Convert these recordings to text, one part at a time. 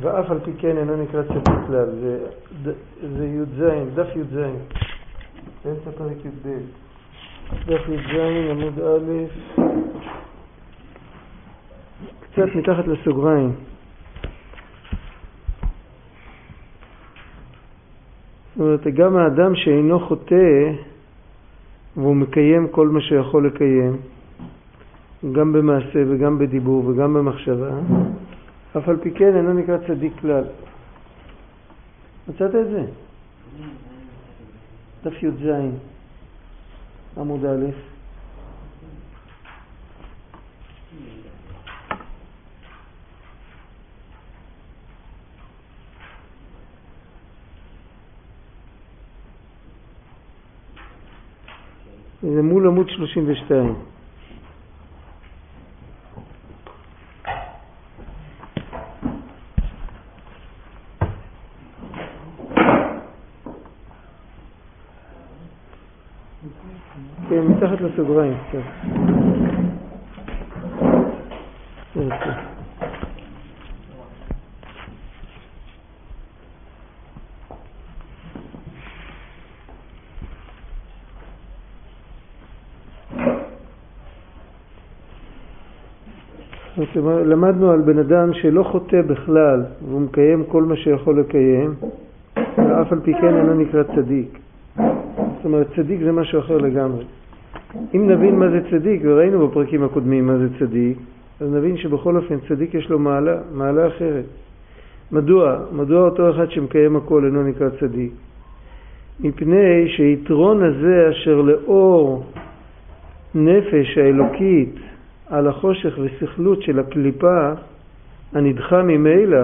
ואף על פי כן אינו נקרא צדיק כלל. זה, זה י"ז, דף י"ז. באמצע פרק י"ב. דף י"ז, עמוד א', קצת מתחת לסוגריים. זאת אומרת, גם האדם שאינו חוטא והוא מקיים כל מה שיכול לקיים, גם במעשה וגם בדיבור וגם במחשבה, אף על פי כן אינו נקרא צדיק כלל. מצאת את זה? דף י"ז, עמוד א'. זה מול עמוד 32. כן, מתחת לסוגריים קצת. למדנו על בן אדם שלא חוטא בכלל והוא מקיים כל מה שיכול לקיים ואף על פי כן אינו נקרא צדיק. זאת אומרת, צדיק זה משהו אחר לגמרי. אם נבין מה זה צדיק, וראינו בפרקים הקודמים מה זה צדיק, אז נבין שבכל אופן צדיק יש לו מעלה, מעלה אחרת. מדוע? מדוע אותו אחד שמקיים הכל אינו נקרא צדיק? מפני שיתרון הזה אשר לאור נפש האלוקית על החושך וסכלות של הקליפה הנדחה ממילא,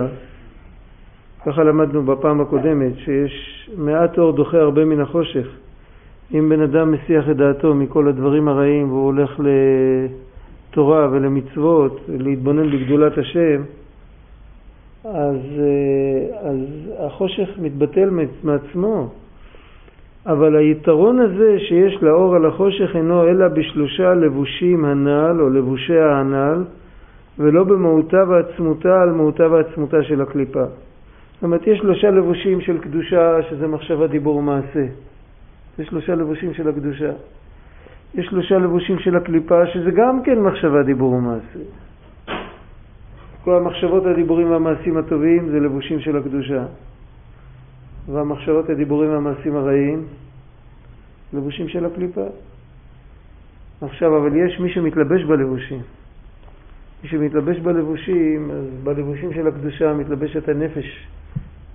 ככה למדנו בפעם הקודמת, שיש מעט אור דוחה הרבה מן החושך. אם בן אדם מסיח את דעתו מכל הדברים הרעים והוא הולך לתורה ולמצוות, להתבונן בגדולת השם, אז, אה, אז החושך מתבטל מעצמו. אבל היתרון הזה שיש לאור על החושך אינו אלא בשלושה לבושים הנ"ל או לבושי הנ"ל ולא במהותה ועצמותה על מהותה ועצמותה של הקליפה. זאת אומרת, יש שלושה לבושים של קדושה שזה מחשבה, דיבור ומעשה. יש שלושה לבושים של הקדושה. יש שלושה לבושים של הקליפה שזה גם כן מחשבה, דיבור ומעשה. כל המחשבות, הדיבורים והמעשים הטובים זה לבושים של הקדושה. והמחשבות, הדיבורים והמעשים הרעים, לבושים של הקליפה. עכשיו, אבל יש מי שמתלבש בלבושים. מי שמתלבש בלבושים, אז בלבושים של הקדושה מתלבשת הנפש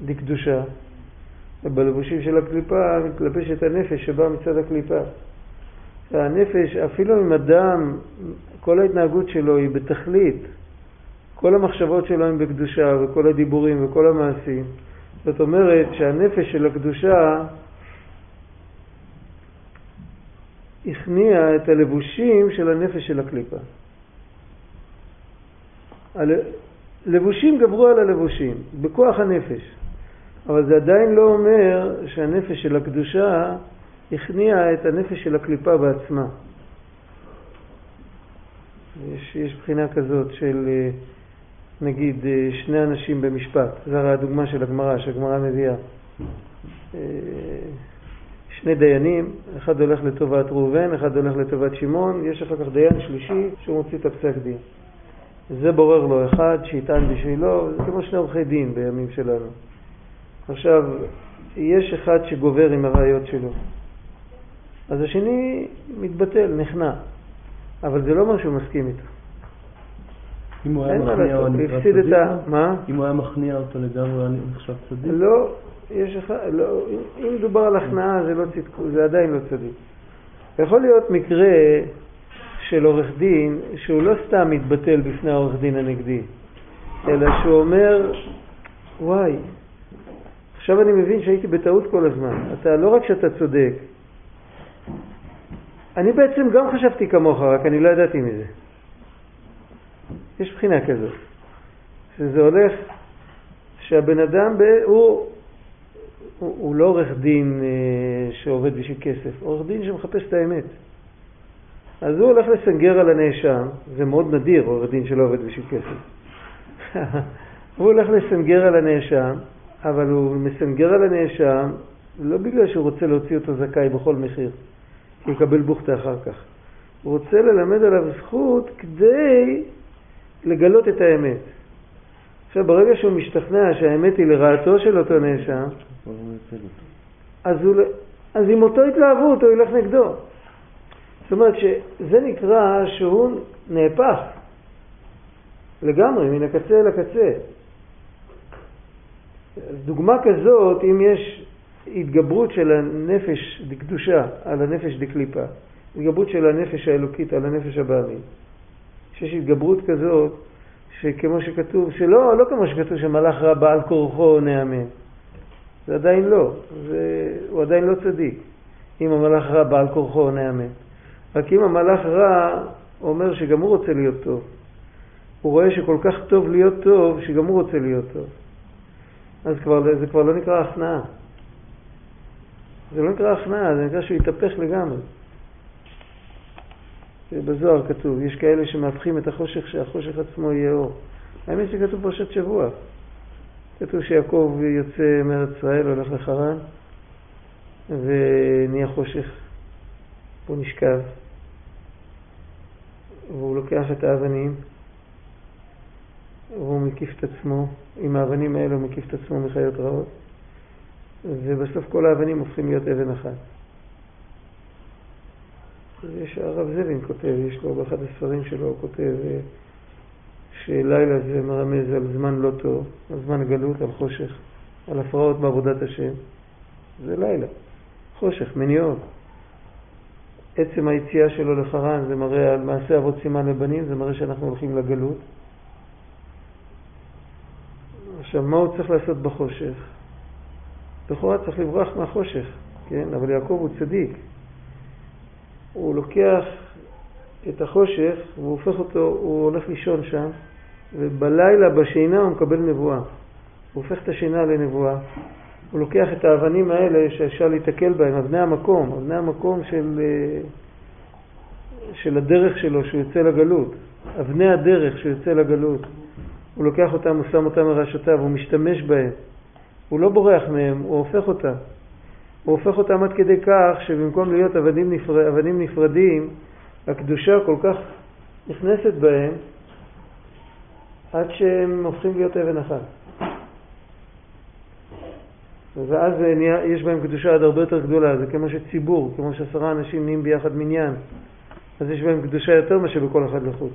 לקדושה, ובלבושים של הקליפה מתלבשת הנפש שבאה מצד הקליפה. הנפש, אפילו אם אדם, כל ההתנהגות שלו היא בתכלית, כל המחשבות שלו הן בקדושה, וכל הדיבורים וכל המעשים, זאת אומרת שהנפש של הקדושה הכניע את הלבושים של הנפש של הקליפה. לבושים גברו על הלבושים, בכוח הנפש. אבל זה עדיין לא אומר שהנפש של הקדושה הכניע את הנפש של הקליפה בעצמה. יש, יש בחינה כזאת של נגיד אה, שני אנשים במשפט, זו הרי הדוגמה של הגמרא, שהגמרא מביאה. אה, שני דיינים, אחד הולך לטובת ראובן, אחד הולך לטובת שמעון, יש אחר כך דיין שלישי שהוא מוציא את הפסק דין. זה בורר לו אחד שיטען בשבילו, זה כמו שני עורכי דין בימים שלנו. עכשיו, יש אחד שגובר עם הראיות שלו, אז השני מתבטל, נכנע, אבל זה לא אומר שהוא מסכים איתו. אם הוא היה מכניע אותו נקרא צדיק? מה? אם הוא היה מכניע אותו לגמרי, אני נחשב צדיק? לא, יש אחד, לא, אם מדובר על הכנעה זה לא צדקו, זה עדיין לא צדיק. יכול להיות מקרה של עורך דין שהוא לא סתם מתבטל בפני העורך דין הנגדי, אלא שהוא אומר, וואי, עכשיו אני מבין שהייתי בטעות כל הזמן. אתה, לא רק שאתה צודק, אני בעצם גם חשבתי כמוך, רק אני לא ידעתי מזה. יש בחינה כזאת, שזה הולך, שהבן אדם, ב, הוא, הוא, הוא לא עורך דין אה, שעובד בשביל כסף, עורך דין שמחפש את האמת. אז הוא הולך לסנגר על הנאשם, זה מאוד נדיר עורך דין שלא עובד בשביל כסף. הוא הולך לסנגר על הנאשם, אבל הוא מסנגר על הנאשם לא בגלל שהוא רוצה להוציא אותו זכאי בכל מחיר, כי יקבל בוכתה אחר כך. הוא רוצה ללמד עליו זכות כדי לגלות את האמת. עכשיו, ברגע שהוא משתכנע שהאמת היא לרעתו של אותו נאשם, אז, הוא, אז עם אותו התלהבות הוא ילך נגדו. זאת אומרת שזה נקרא שהוא נהפך לגמרי, מן הקצה אל הקצה. דוגמה כזאת, אם יש התגברות של הנפש דקדושה על הנפש דקליפה, התגברות של הנפש האלוקית על הנפש הבעמית, שיש התגברות כזאת, שכמו שכתוב, שלא, לא כמו שכתוב שמלאך רע בעל כורחו נאמן. זה עדיין לא, זה, הוא עדיין לא צדיק, אם המלאך רע בעל כורחו נאמן. רק אם המלאך רע אומר שגם הוא רוצה להיות טוב. הוא רואה שכל כך טוב להיות טוב, שגם הוא רוצה להיות טוב. אז כבר, זה כבר לא נקרא הכנעה. זה לא נקרא הכנעה, זה נקרא שהוא התהפך לגמרי. בזוהר כתוב, יש כאלה שמהפכים את החושך, שהחושך עצמו יהיה אור. האמת שכתוב פרשת שבוע. כתוב שיעקב יוצא מארץ ישראל, הולך לחרן, ונהיה חושך. הוא נשכב, והוא לוקח את האבנים, והוא מקיף את עצמו, עם האבנים האלה הוא מקיף את עצמו מחיות רעות, ובסוף כל האבנים הופכים להיות אבן אחת. יש הרב זבין כותב, יש לו באחד הספרים שלו, הוא כותב אה, שלילה זה מרמז על זמן לא טוב, על זמן גלות, על חושך, על הפרעות בעבודת השם. זה לילה, חושך, מניעות. עצם היציאה שלו לחרן זה מראה על מעשה אבות סימן לבנים, זה מראה שאנחנו הולכים לגלות. עכשיו, מה הוא צריך לעשות בחושך? לכאורה צריך לברוח מהחושך, כן? אבל יעקב הוא צדיק. הוא לוקח את החושך והוא הופך אותו, הוא הולך לישון שם, ובלילה, בשינה, הוא מקבל נבואה. הוא הופך את השינה לנבואה. הוא לוקח את האבנים האלה שאפשר להתקל בהם, אבני המקום, אבני המקום של, אה, של הדרך שלו שהוא יוצא לגלות, אבני הדרך שהוא יוצא לגלות. הוא לוקח אותם, הוא שם אותם מראשותיו, הוא משתמש בהם. הוא לא בורח מהם, הוא הופך אותם. הוא הופך אותם עד כדי כך שבמקום להיות אבנים, נפרד, אבנים נפרדים, הקדושה כל כך נכנסת בהם עד שהם הופכים להיות אבן אחת. ואז יש בהם קדושה עד הרבה יותר גדולה, זה כמו שציבור, כמו שעשרה אנשים נהיים ביחד מניין, אז יש בהם קדושה יותר מאשר בכל אחד לחוץ.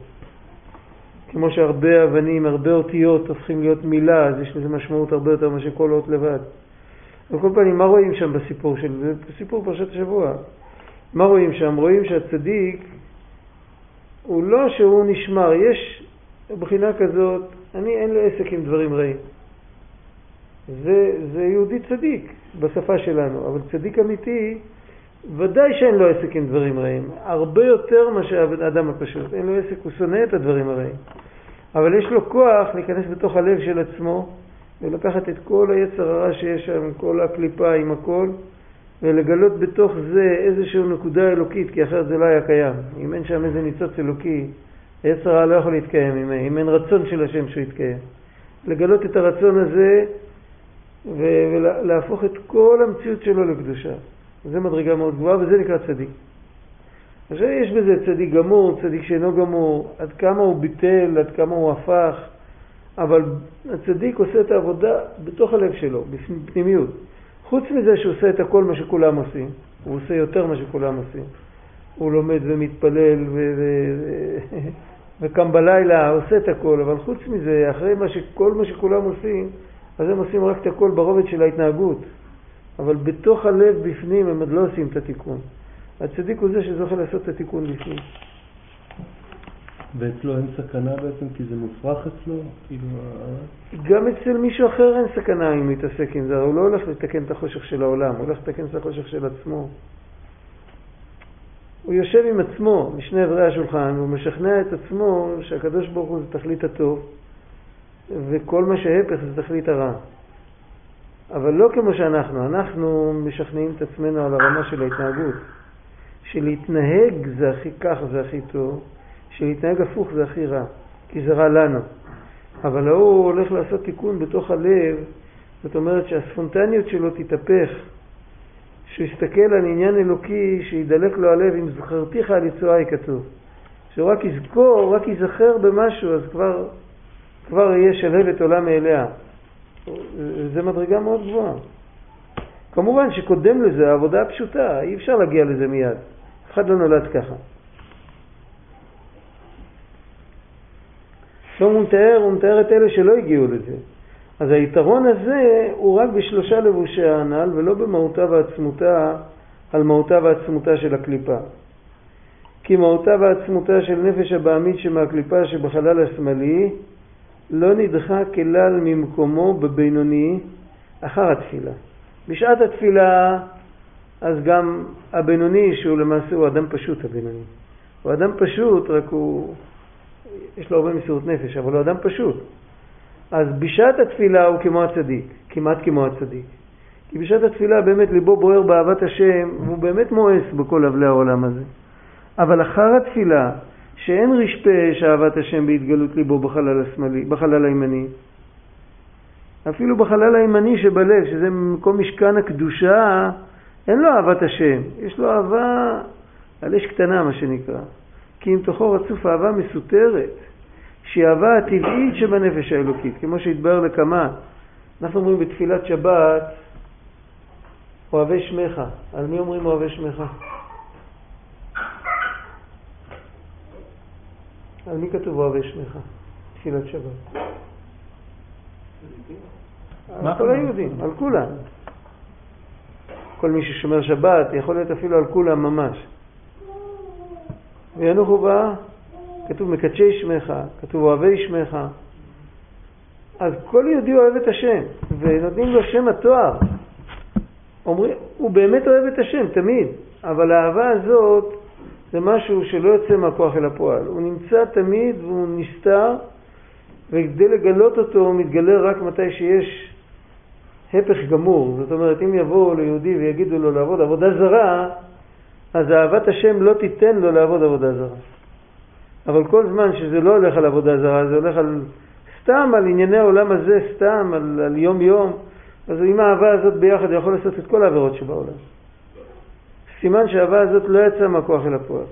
כמו שהרבה אבנים, הרבה אותיות הופכים להיות מילה, אז יש לזה משמעות הרבה יותר מאשר כל אות לבד. על כל פנים, מה רואים שם בסיפור של זה? בסיפור פרשת השבוע. מה רואים שם? רואים שהצדיק הוא לא שהוא נשמר, יש בחינה כזאת, אני אין לי עסק עם דברים רעים. זה, זה יהודי צדיק בשפה שלנו, אבל צדיק אמיתי, ודאי שאין לו עסק עם דברים רעים. הרבה יותר מאשר האדם הפשוט. אין לו עסק, הוא שונא את הדברים הרעים. אבל יש לו כוח להיכנס בתוך הלב של עצמו ולקחת את כל היצר הרע שיש שם, כל הקליפה, עם הכל, ולגלות בתוך זה איזושהי נקודה אלוקית, כי אחרת זה לא היה קיים. אם אין שם איזה ניצוץ אלוקי, היצר הרע לא יכול להתקיים, אם, אם אין רצון של השם שהוא יתקיים. לגלות את הרצון הזה ולהפוך את כל המציאות שלו לקדושה. זו מדרגה מאוד גבוהה וזה נקרא צדיק. עכשיו יש בזה צדיק גמור, צדיק שאינו גמור, עד כמה הוא ביטל, עד כמה הוא הפך, אבל הצדיק עושה את העבודה בתוך הלב שלו, בפנימיות. חוץ מזה שהוא עושה את הכל מה שכולם עושים, הוא עושה יותר מה שכולם עושים. הוא לומד ומתפלל ו... ו... וקם בלילה, עושה את הכל, אבל חוץ מזה, אחרי מה שכל מה שכולם עושים, אז הם עושים רק את הכל ברובד של ההתנהגות. אבל בתוך הלב בפנים הם עוד לא עושים את התיקון. הצדיק הוא זה שזוכה לעשות את התיקון בפנים. ואצלו אין סכנה בעצם כי זה מופרך אצלו? כאילו... גם אצל מישהו אחר אין סכנה אם הוא יתעסק עם זה, הוא לא הולך לתקן את החושך של העולם, הוא הולך לתקן את החושך של עצמו. הוא יושב עם עצמו משני אברי השולחן, והוא משכנע את עצמו שהקדוש ברוך הוא זה תכלית הטוב, וכל מה שהפך זה תכלית הרע. אבל לא כמו שאנחנו, אנחנו משכנעים את עצמנו על הרמה של ההתנהגות. שלהתנהג זה הכי כך, זה הכי טוב, שלהתנהג הפוך זה הכי רע, כי זה רע לנו. אבל ההוא הולך לעשות תיקון בתוך הלב, זאת אומרת שהספונטניות שלו תתהפך, שהוא יסתכל על עניין אלוקי, שידלק לו הלב, אם זכרתיך על יצואי כתוב. שהוא רק יזכור, רק ייזכר במשהו, אז כבר, כבר יהיה שלהבת עולם מאליה. זה מדרגה מאוד גבוהה. כמובן שקודם לזה העבודה הפשוטה, אי אפשר להגיע לזה מיד. אחד לא נולד ככה. שלמה הוא מתאר, הוא מתאר את אלה שלא הגיעו לזה. אז היתרון הזה הוא רק בשלושה לבושי הנ"ל ולא במהותה ועצמותה, על מהותה ועצמותה של הקליפה. כי מהותה ועצמותה של נפש הבעמית שמהקליפה שבחלל השמאלי לא נדחה כלל ממקומו בבינוני אחר התפילה. בשעת התפילה אז גם הבינוני, שהוא למעשה הוא אדם פשוט הבינוני. הוא אדם פשוט, רק הוא, יש לו הרבה מסירות נפש, אבל הוא אדם פשוט. אז בשעת התפילה הוא כמו הצדיק, כמעט כמו הצדיק. כי בשעת התפילה באמת ליבו בוער באהבת השם, והוא באמת מואס בכל אבלי העולם הזה. אבל אחר התפילה, שאין רשפה שאהבת השם בהתגלות ליבו בחלל השמאלי, בחלל הימני, אפילו בחלל הימני שבלב, שזה מקום משכן הקדושה, אין לו אהבת השם, יש לו אהבה על אש קטנה, מה שנקרא. כי אם תוכו רצוף אהבה מסותרת, שהיא אהבה הטבעית שבנפש האלוקית, כמו שהתבהר לכמה. אנחנו אומרים בתפילת שבת, אוהבי שמך. על מי אומרים אוהבי שמך? על מי כתוב אוהבי שמך? תפילת שבת. על כל היהודים, על כולם. כל מי ששומר שבת, יכול להיות אפילו על כולם ממש. וינוחו בה, כתוב מקדשי שמך, כתוב אוהבי שמך. אז כל יהודי אוהב את השם, ונותנים לו שם התואר. אומרים, הוא באמת אוהב את השם, תמיד, אבל האהבה הזאת זה משהו שלא יוצא מהכוח אל הפועל. הוא נמצא תמיד והוא נסתר, וכדי לגלות אותו הוא מתגלה רק מתי שיש הפך גמור. זאת אומרת, אם יבואו ליהודי ויגידו לו לעבוד עבודה זרה, אז אהבת השם לא תיתן לו לעבוד עבודה זרה. אבל כל זמן שזה לא הולך על עבודה זרה, זה הולך על סתם על ענייני העולם הזה, סתם על, על יום יום, אז עם האהבה הזאת ביחד יכול לעשות את כל העבירות שבעולם. סימן שהאהבה הזאת לא יצאה מהכוח אל הפועל.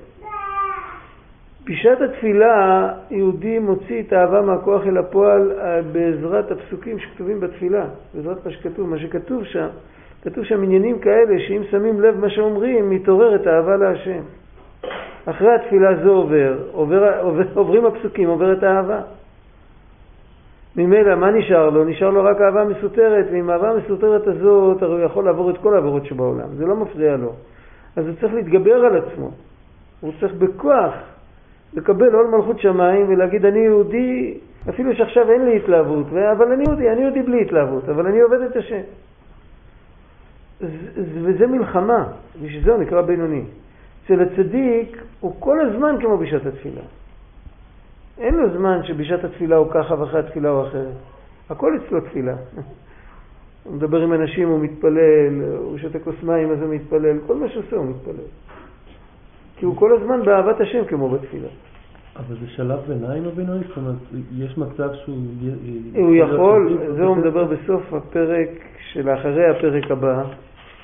בשעת התפילה יהודי מוציא את האהבה מהכוח אל הפועל אה, בעזרת הפסוקים שכתובים בתפילה, בעזרת מה שכתוב. מה שכתוב שם, כתוב שם עניינים כאלה שאם שמים לב מה שאומרים, מתעוררת האהבה להשם. אחרי התפילה זה עובר, עובר, עובר עוברים הפסוקים, עוברת האהבה. ממילא, מה נשאר לו? נשאר לו רק אהבה מסותרת, ועם האהבה המסותרת הזאת הרי הוא יכול לעבור את כל העבירות שבעולם, זה לא מפריע לו. אז הוא צריך להתגבר על עצמו. הוא צריך בכוח לקבל עול מלכות שמיים ולהגיד אני יהודי, אפילו שעכשיו אין לי התלהבות, אבל אני יהודי, אני יהודי בלי התלהבות, אבל אני עובד את השם. וזה מלחמה, בשביל זה הוא נקרא בינוני. אצל הצדיק הוא כל הזמן כמו בשעת התפילה. אין לו זמן שבשעת התפילה הוא ככה ואחרי התפילה הוא אחרת. הכל אצלו תפילה. הוא מדבר עם אנשים, הוא מתפלל, הוא שותה כוס מים אז הוא מתפלל, כל מה שעושה הוא מתפלל. כי הוא כל הזמן באהבת השם כמו בתפילה. אבל זה שלב ביניים הבינוי? זאת אומרת, יש מצב שהוא... הוא יכול, זה הוא מדבר בסוף הפרק של אחרי הפרק הבא.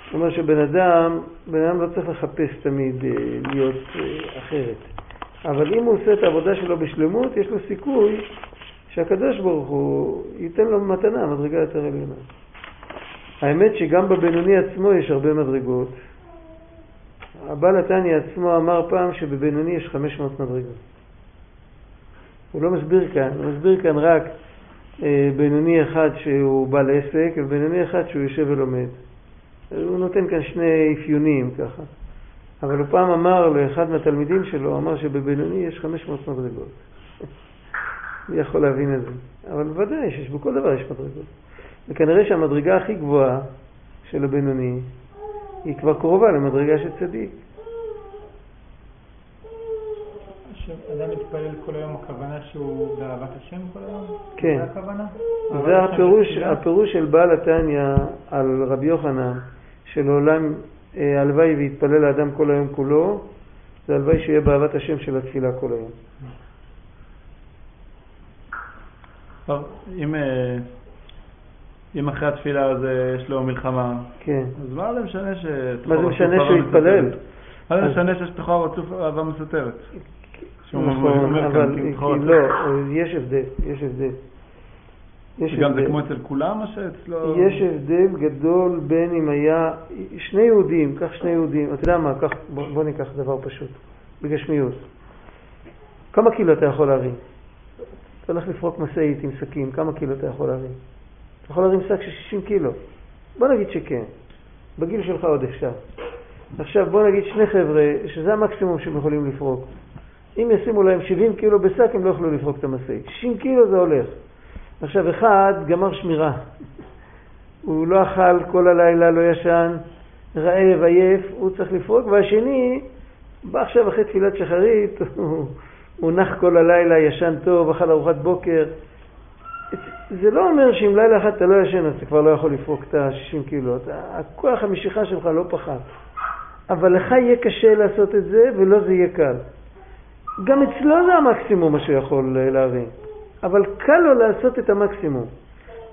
זאת אומרת שבן אדם, בן אדם לא צריך לחפש תמיד אה, להיות אה, אחרת. אבל אם הוא עושה את העבודה שלו בשלמות, יש לו סיכוי שהקדוש ברוך הוא ייתן לו מתנה, מדרגה יותר עליונה. האמת שגם בבינוני עצמו יש הרבה מדרגות. הבעל התניא עצמו אמר פעם שבבינוני יש 500 מדרגות. הוא לא מסביר כאן, הוא מסביר כאן רק אה, בינוני אחד שהוא בעל עסק ובינוני אחד שהוא יושב ולומד. הוא נותן כאן שני אפיונים ככה. אבל הוא פעם אמר לאחד מהתלמידים שלו, אמר שבבינוני יש 500 מדרגות. אני יכול להבין את זה. אבל בוודאי שיש בכל דבר יש מדרגות. וכנראה שהמדרגה הכי גבוהה של הבינוני היא כבר קרובה למדרגה של צדיק. אדם מתפלל כל היום, הכוונה שהוא באהבת השם כל היום? כן. זה הכוונה? זה הפירוש, הפירוש של בעל התניא על רבי יוחנן, שלעולם אה, הלוואי ויתפלל האדם כל היום כולו, זה הלוואי שיהיה באהבת השם של התפילה כל היום. טוב, אם... אם אחרי התפילה הזה יש לו מלחמה, כן. אז מה זה משנה ש... מה זה משנה שהוא יתפלל? מה זה משנה שיש תוכו רצוף אהבה מסותרת? נכון, אבל לא, יש הבדל, יש הבדל. יש גם זה כמו אצל כולם או שאצלו... יש הבדל גדול בין אם היה שני יהודים, קח שני יהודים, אתה יודע מה, קח, בוא, בוא ניקח דבר פשוט, בגשמיות. כמה קילו אתה יכול להרים? אתה הולך לפרוק משאית עם שקים, כמה קילו אתה יכול להרים? אתה יכול להרים שק של 60 קילו. בוא נגיד שכן. בגיל שלך עוד אפשר. עכשיו בוא נגיד שני חבר'ה, שזה המקסימום שהם יכולים לפרוק. אם ישימו להם 70 קילו בשק, הם לא יוכלו לפרוק את המשאית. 60 קילו זה הולך. עכשיו, אחד גמר שמירה. הוא לא אכל כל הלילה, לא ישן, רעב, עייף, הוא צריך לפרוק, והשני בא עכשיו אחרי תפילת שחרית, הוא נח כל הלילה, ישן טוב, אכל ארוחת בוקר. זה לא אומר שאם לילה אחד אתה לא ישן אז אתה כבר לא יכול לפרוק את ה-60 קילו. הכוח המשיכה שלך לא פחת. אבל לך יהיה קשה לעשות את זה ולא זה יהיה קל. גם אצלו זה המקסימום מה שהוא יכול אה, להרים. אבל קל לו לעשות את המקסימום.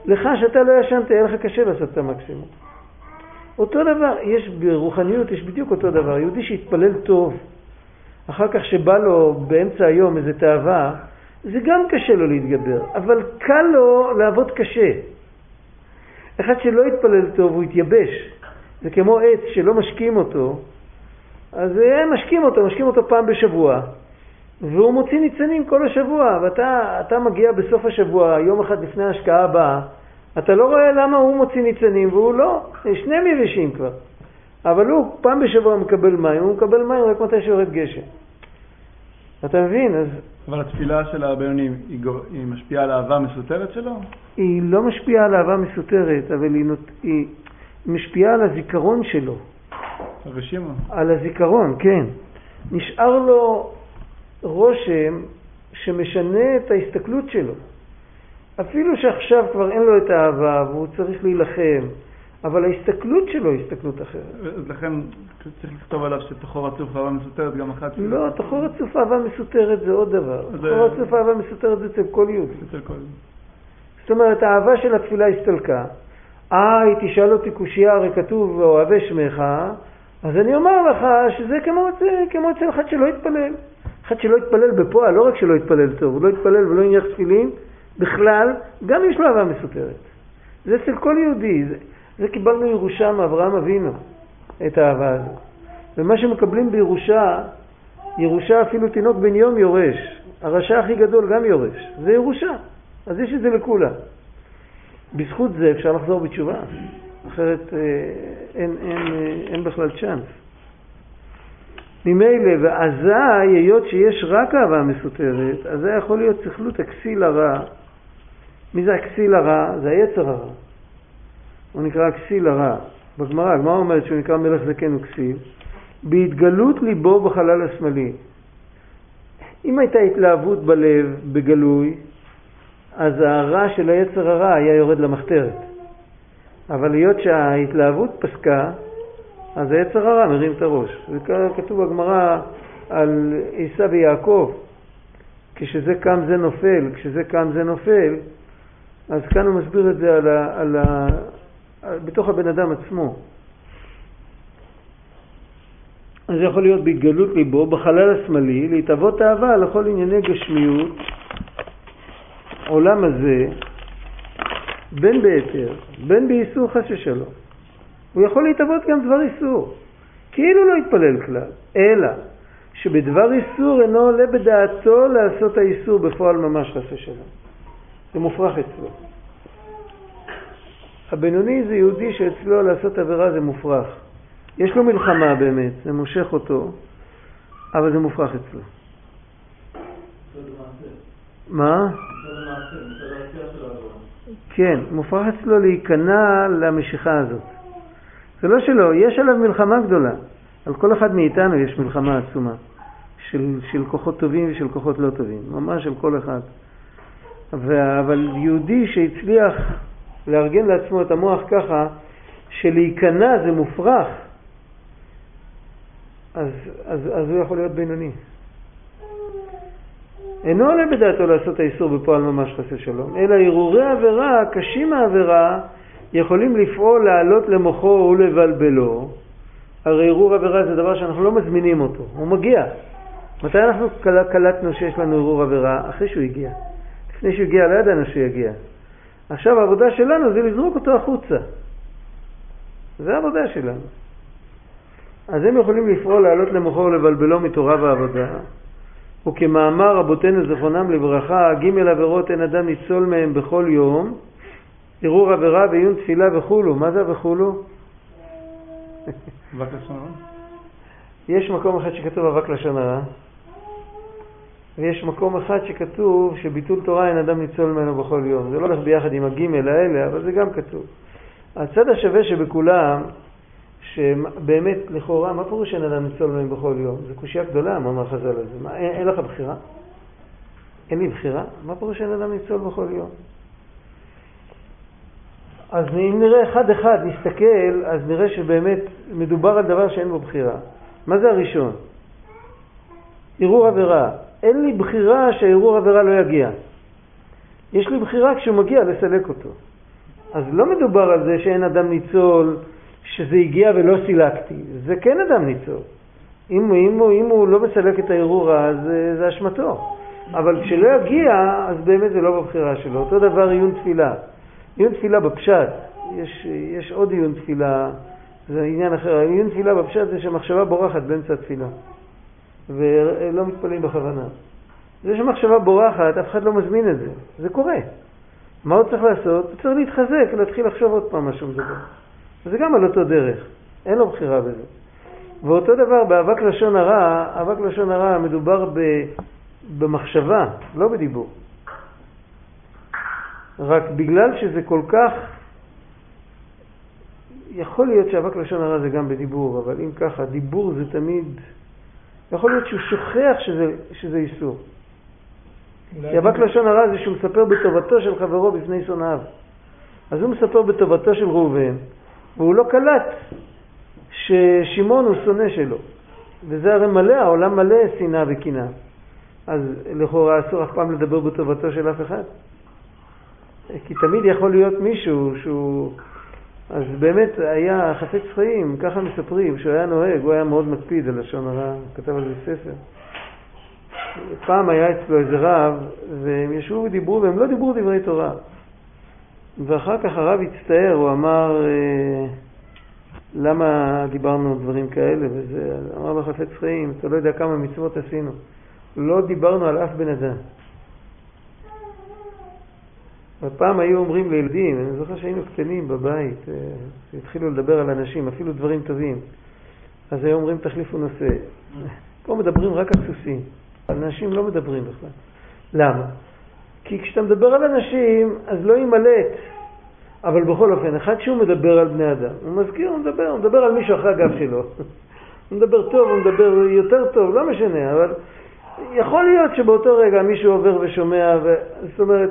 לך שאתה לא ישנת, יהיה לך קשה לעשות את המקסימום. אותו דבר, יש ברוחניות, יש בדיוק אותו דבר. יהודי שהתפלל טוב, אחר כך שבא לו באמצע היום איזה תאווה, זה גם קשה לו להתגבר, אבל קל לו לעבוד קשה. אחד שלא התפלל טוב, הוא התייבש. זה כמו עץ שלא משקים אותו, אז משקים אותו, משקים אותו פעם בשבוע, והוא מוציא ניצנים כל השבוע, ואתה מגיע בסוף השבוע, יום אחד לפני ההשקעה הבאה, אתה לא רואה למה הוא מוציא ניצנים והוא לא, שניהם יבשים כבר. אבל הוא פעם בשבוע מקבל מים, הוא מקבל מים רק מתי שיורד גשם. אתה מבין? אז... אבל התפילה של הבינוני היא, היא משפיעה על האהבה המסותרת שלו? היא לא משפיעה על אהבה מסותרת, אבל היא, נות... היא משפיעה על הזיכרון שלו. הרשימה. על הזיכרון, כן. נשאר לו רושם שמשנה את ההסתכלות שלו. אפילו שעכשיו כבר אין לו את האהבה והוא צריך להילחם, אבל ההסתכלות שלו היא הסתכלות אחרת. לכן צריך לכתוב עליו שתוכו רצוף אהבה מסותרת גם אחת. לא, תוכו רצוף אהבה מסותרת זה עוד דבר. תוכו רצוף אהבה מסותרת זה אצל כל יהודי. אצל כל יהודי. זאת אומרת, האהבה של התפילה הסתלקה. אה, היא תשאל אותי קושייה, הרי כתוב אוהבי שמך, אז אני אומר לך שזה כמו, כמו אצל אחד שלא התפלל. אחד שלא התפלל בפועל, לא רק שלא התפלל טוב, הוא לא התפלל ולא הניח תפילין, בכלל, גם יש לו אהבה מסותרת. זה אצל כל יהודי, זה, זה קיבלנו ירושה מאברהם אבינו, את האהבה הזאת. ומה שמקבלים בירושה, ירושה אפילו תינוק בן יום יורש, הרשע הכי גדול גם יורש, זה ירושה, אז יש את זה לכולם. בזכות זה אפשר לחזור בתשובה, אחרת אה, אין, אין, אה, אין בכלל צ'אנס. ממילא, ואזי, היות שיש רק אהבה מסותרת, אז זה יכול להיות סכלות הכסיל הרע. מי זה הכסיל הרע? זה היצר הרע. הוא נקרא הכסיל הרע. בגמרא, הגמרא אומרת שהוא נקרא מלך זקן וכסיל. בהתגלות ליבו בחלל השמאלי. אם הייתה התלהבות בלב בגלוי, אז הרע של היצר הרע היה יורד למחתרת. אבל היות שההתלהבות פסקה, אז היצר הרע מרים את הראש. וכתוב בגמרא על עיסא ויעקב, כשזה קם זה נופל, כשזה קם זה נופל, אז כאן הוא מסביר את זה על ה, על בתוך הבן אדם עצמו. אז זה יכול להיות בהתגלות ליבו, בחלל השמאלי, להתאבות אהבה לכל ענייני גשמיות, עולם הזה, בין בהיתר, בין באיסור חס ושלום. הוא יכול להתאבות גם דבר איסור, כאילו לא יתפלל כלל, אלא שבדבר איסור אינו עולה בדעתו לעשות האיסור בפועל ממש חס ושלום. זה מופרך אצלו. הבינוני זה יהודי שאצלו לעשות עבירה זה מופרך. יש לו מלחמה באמת, זה מושך אותו, אבל זה מופרך אצלו. מה? כן, מופרך אצלו להיכנע למשיכה הזאת. זה לא שלא, יש עליו מלחמה גדולה. על כל אחד מאיתנו יש מלחמה עצומה. של, של כוחות טובים ושל כוחות לא טובים. ממש על כל אחד. ו... אבל יהודי שהצליח לארגן לעצמו את המוח ככה, שלהיכנע זה מופרך, אז, אז, אז הוא יכול להיות בינוני. אינו עולה בדעתו לעשות האיסור בפועל ממש חסר שלום, אלא הרהורי עבירה קשים מהעבירה יכולים לפעול לעלות למוחו ולבלבלו. הרי הרהור עבירה זה דבר שאנחנו לא מזמינים אותו, הוא מגיע. מתי אנחנו קלטנו שיש לנו הרהור עבירה? אחרי שהוא הגיע. לפני שהוא הגיע לא ידענו שהוא יגיע. עכשיו העבודה שלנו זה לזרוק אותו החוצה. זה העבודה שלנו. אז הם יכולים לפעול, לעלות למוחו ולבלבלו מתורה ועבודה. וכמאמר רבותינו זכרונם לברכה, ג' עבירות אין אדם ניצול מהם בכל יום, ערעור עבירה ועיון תפילה וכולו. מה זה וכולו? יש מקום אחד שכתוב אבק לשון הרע, ויש מקום אחד שכתוב שביטול תורה אין אדם ניצול ממנו בכל יום. זה לא הולך ביחד עם הגימל האלה, אבל זה גם כתוב. הצד השווה שבכולם, שבאמת, לכאורה, מה פירוש אין אדם ניצול ממנו בכל יום? זו קושייה גדולה, מה אמר חז"ל הזה. מה, אין, אין לך בחירה? אין לי בחירה? מה פירוש אין אדם ניצול בכל יום? אז אם נראה אחד-אחד, נסתכל, אז נראה שבאמת מדובר על דבר שאין בו בחירה. מה זה הראשון? ערעור עבירה. אין לי בחירה שהערעור עבירה לא יגיע. יש לי בחירה כשהוא מגיע לסלק אותו. אז לא מדובר על זה שאין אדם ניצול, שזה הגיע ולא סילקתי. זה כן אדם ניצול. אם, אם, אם הוא לא מסלק את הערעור אז זה אשמתו. אבל כשלא יגיע, אז באמת זה לא בבחירה שלו. אותו דבר עיון תפילה. עיון תפילה בפשט, יש, יש עוד עיון תפילה, זה עניין אחר. עיון תפילה בפשט זה שהמחשבה בורחת באמצע התפילה. ולא מתפללים בכוונה. זה שמחשבה בורחת, אף אחד לא מזמין את זה. זה קורה. מה הוא צריך לעשות? צריך להתחזק, להתחיל לחשוב עוד פעם מה שהוא מדבר. זה גם על אותו דרך, אין לו בחירה בזה. ואותו דבר באבק לשון הרע, אבק לשון הרע מדובר ב, במחשבה, לא בדיבור. רק בגלל שזה כל כך... יכול להיות שאבק לשון הרע זה גם בדיבור, אבל אם ככה, דיבור זה תמיד יכול להיות שהוא שוכח שזה, שזה איסור. כי אבק לשון הרע זה שהוא מספר בטובתו של חברו בפני שונאיו. אז הוא מספר בטובתו של ראובן, והוא לא קלט ששמעון הוא שונא שלו. וזה הרי מלא, העולם מלא שנאה וקנאה. אז לכאורה אסור אף פעם לדבר בטובתו של אף אחד. כי תמיד יכול להיות מישהו שהוא אז באמת היה חפץ חיים, ככה מספרים, שהוא היה נוהג, הוא היה מאוד מקפיד על לשון הרע, הוא כתב על זה ספר. פעם היה אצלו איזה רב, והם ישבו ודיברו, והם לא דיברו דברי תורה. ואחר כך הרב הצטער, הוא אמר, אה, למה דיברנו דברים כאלה וזה, אמר לו חפץ חיים, אתה לא יודע כמה מצוות עשינו. לא דיברנו על אף בן אדם. ופעם היו אומרים לילדים, אני זוכר שהיינו קטנים בבית, אה, התחילו לדבר על אנשים, אפילו דברים טובים. אז היו אומרים תחליפו נושא. פה מדברים רק על סוסים, על אנשים לא מדברים בכלל. למה? כי כשאתה מדבר על אנשים, אז לא יימלט. אבל בכל אופן, אחד שהוא מדבר על בני אדם, הוא מזכיר, הוא מדבר, הוא מדבר על מישהו אחרי הגב שלו. הוא מדבר טוב, הוא מדבר יותר טוב, לא משנה, אבל יכול להיות שבאותו רגע מישהו עובר ושומע, ו... זאת אומרת,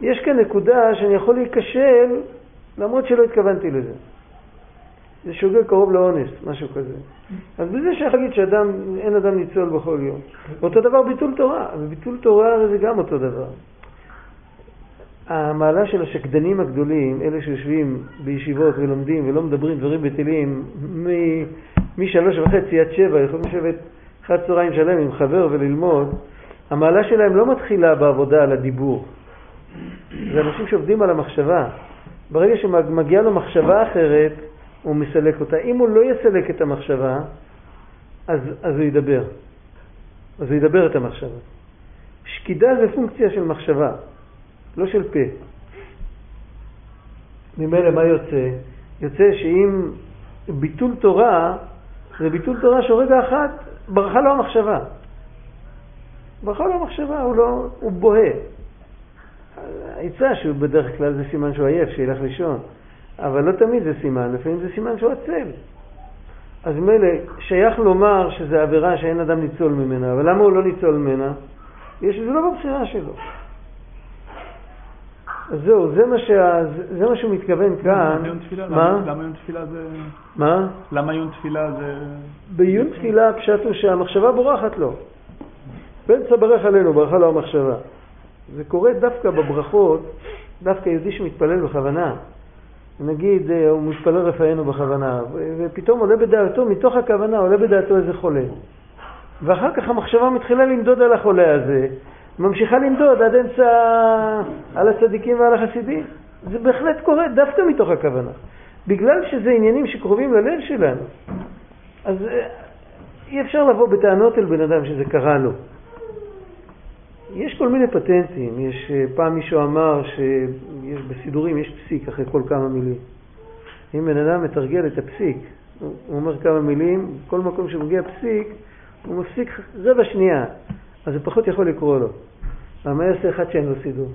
יש כאן נקודה שאני יכול להיכשל למרות שלא התכוונתי לזה. זה שוגר קרוב לאונס, משהו כזה. אז בזה שאתה להגיד שאדם, אין אדם ניצול בכל יום. אותו דבר ביטול תורה, וביטול תורה זה גם אותו דבר. המעלה של השקדנים הגדולים, אלה שיושבים בישיבות ולומדים ולא מדברים דברים בטלים, משלוש וחצי עד שבע, יכולים לשבת אחת צהריים שלם עם חבר וללמוד, המעלה שלהם לא מתחילה בעבודה על הדיבור. זה אנשים שעובדים על המחשבה. ברגע שמגיעה לו מחשבה אחרת, הוא מסלק אותה. אם הוא לא יסלק את המחשבה, אז, אז הוא ידבר. אז הוא ידבר את המחשבה. שקידה זה פונקציה של מחשבה, לא של פה. ממילא מה יוצא? יוצא שאם ביטול תורה, זה ביטול תורה שרגע אחת ברכה לו המחשבה. ברכה לו המחשבה, הוא, לא, הוא בוהה. העצה שהוא בדרך כלל זה סימן שהוא עייף, שילך לישון. אבל לא תמיד זה סימן, לפעמים זה סימן שהוא עצל. אז מילא, שייך לומר שזה עבירה שאין אדם ניצול ממנה, אבל למה הוא לא ניצול ממנה? יש, זה לא בבחירה שלו. אז זהו, זה מה, שה, זה מה שהוא מתכוון כאן. מה? למה עיון תפילה זה... מה? למה עיון תפילה זה... בעיון תפילה הפשט הוא שהמחשבה בורחת לו. באמצע ברך עלינו, ברכה לו המחשבה. זה קורה דווקא בברכות, דווקא יהודי שמתפלל בכוונה. נגיד, אה, הוא מתפלל רפאנו בכוונה, ופתאום עולה בדעתו, מתוך הכוונה עולה בדעתו איזה חולה. ואחר כך המחשבה מתחילה למדוד על החולה הזה, ממשיכה למדוד עד אמצע על הצדיקים ועל החסידים. זה בהחלט קורה דווקא מתוך הכוונה. בגלל שזה עניינים שקרובים ללב שלנו. אז אה, אי אפשר לבוא בטענות אל בן אדם שזה קרה לו. יש כל מיני פטנטים, יש, אה, פעם מישהו אמר שבסידורים יש פסיק אחרי כל כמה מילים. אם בן אדם מתרגל את הפסיק, הוא אומר כמה מילים, כל מקום שמגיע פסיק, הוא מפסיק רבע שנייה, אז זה פחות יכול לקרוא לו. אבל מה יעשה אחד שאין לו סידור?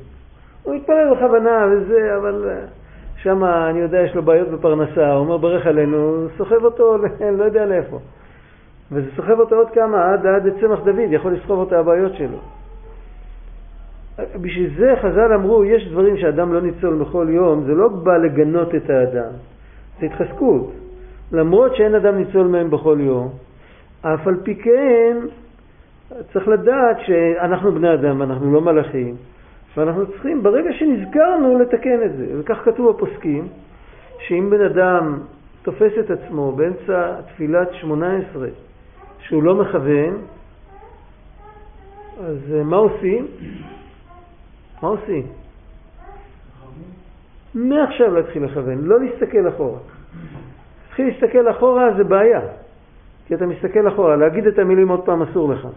הוא מתפלל בכוונה וזה, אבל אה, שם אני יודע, יש לו בעיות בפרנסה, הוא אומר ברך עלינו, סוחב אותו, לא יודע לאיפה. וזה סוחב אותו עוד כמה, עד, עד צמח דוד, יכול לסחוב אותו הבעיות שלו. בשביל זה חז"ל אמרו, יש דברים שאדם לא ניצול בכל יום, זה לא בא לגנות את האדם, זה התחזקות. למרות שאין אדם ניצול מהם בכל יום, אף על פי כן צריך לדעת שאנחנו בני אדם, אנחנו לא מלאכים, ואנחנו צריכים ברגע שנזכרנו לתקן את זה. וכך כתוב בפוסקים, שאם בן אדם תופס את עצמו באמצע תפילת שמונה עשרה שהוא לא מכוון, אז אה, מה עושים? מה עושים? מעכשיו להתחיל לכוון, לא להסתכל אחורה. להתחיל להסתכל אחורה זה בעיה, כי אתה מסתכל אחורה, להגיד את המילים עוד פעם אסור לך.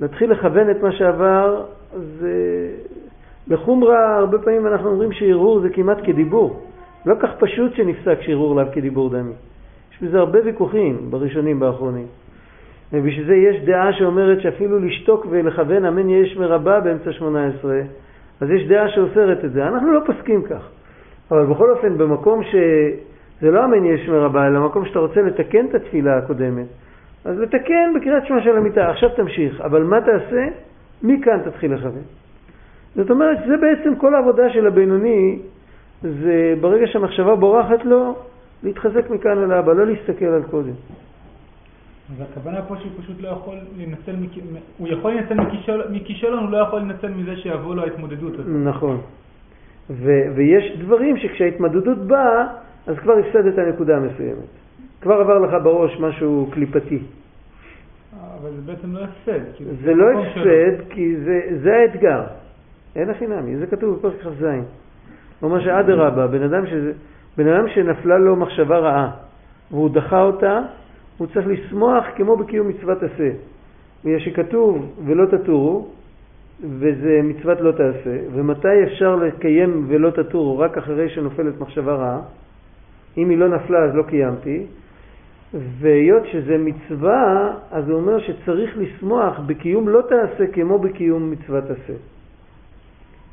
להתחיל לכוון את מה שעבר, זה... בחומרה הרבה פעמים אנחנו אומרים שערעור זה כמעט כדיבור. לא כך פשוט שנפסק שערעור לאו כדיבור דמי. יש בזה הרבה ויכוחים בראשונים באחרונים. ובשביל זה יש דעה שאומרת שאפילו לשתוק ולכוון אמן יש מרבה באמצע שמונה עשרה, אז יש דעה שאוסרת את זה. אנחנו לא פוסקים כך. אבל בכל אופן, במקום שזה לא אמן יש מרבה, אלא מקום שאתה רוצה לתקן את התפילה הקודמת, אז לתקן בקריאת שמע של המיטה. עכשיו תמשיך. אבל מה תעשה? מכאן תתחיל לכוון. זאת אומרת, זה בעצם כל העבודה של הבינוני, זה ברגע שהמחשבה בורחת לו, להתחזק מכאן ולהבא, לא להסתכל על קודם. אז הכוונה פה שהוא פשוט לא יכול לנצל, הוא יכול לנצל מכישלון, הוא לא יכול לנצל מזה שיבוא לו ההתמודדות הזאת. נכון. ו- ויש דברים שכשההתמודדות באה, אז כבר הפסדת נקודה מסוימת. כבר עבר לך בראש משהו קליפתי. אבל זה בעצם לא הפסד. זה לא הפסד, כי זה, זה האתגר. אין הכי נמי, זה כתוב בפרק כ"ז. הוא אומר שאדרבה, בן אדם, שזה, בן אדם שנפלה לו מחשבה רעה, והוא דחה אותה, הוא צריך לשמוח כמו בקיום מצוות עשה. בגלל שכתוב ולא תטורו, וזה מצוות לא תעשה, ומתי אפשר לקיים ולא תטורו? רק אחרי שנופלת מחשבה רעה. אם היא לא נפלה אז לא קיימתי, והיות שזה מצווה, אז הוא אומר שצריך לשמוח בקיום לא תעשה כמו בקיום מצוות עשה.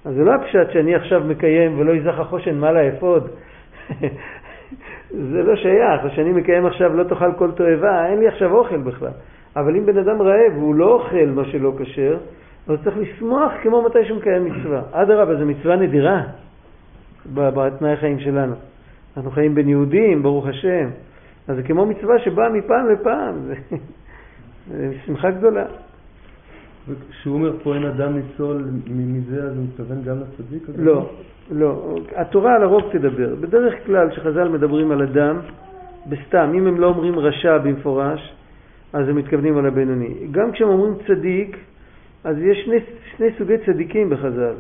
אז זה לא הפשט שאני עכשיו מקיים ולא יזך החושן מה לאפוד. זה לא שייך, או שאני מקיים עכשיו לא תאכל כל תועבה, אין לי עכשיו אוכל בכלל. אבל אם בן אדם רעב והוא לא אוכל מה שלא כשר, אז צריך לשמוח כמו מתי שהוא מקיים מצווה. אדרבה, זו מצווה נדירה בתנאי החיים שלנו. אנחנו חיים בין יהודים, ברוך השם. אז זה כמו מצווה שבאה מפעם לפעם, זה, זה שמחה גדולה. כשהוא אומר פה אין אדם ניצול מזה, אז הוא מתכוון גם לצדיק? לא, לא. התורה על הרוב תדבר. בדרך כלל כשחז"ל מדברים על אדם, בסתם, אם הם לא אומרים רשע במפורש, אז הם מתכוונים על הבינוני. גם כשהם אומרים צדיק, אז יש שני, שני סוגי צדיקים בחז"ל.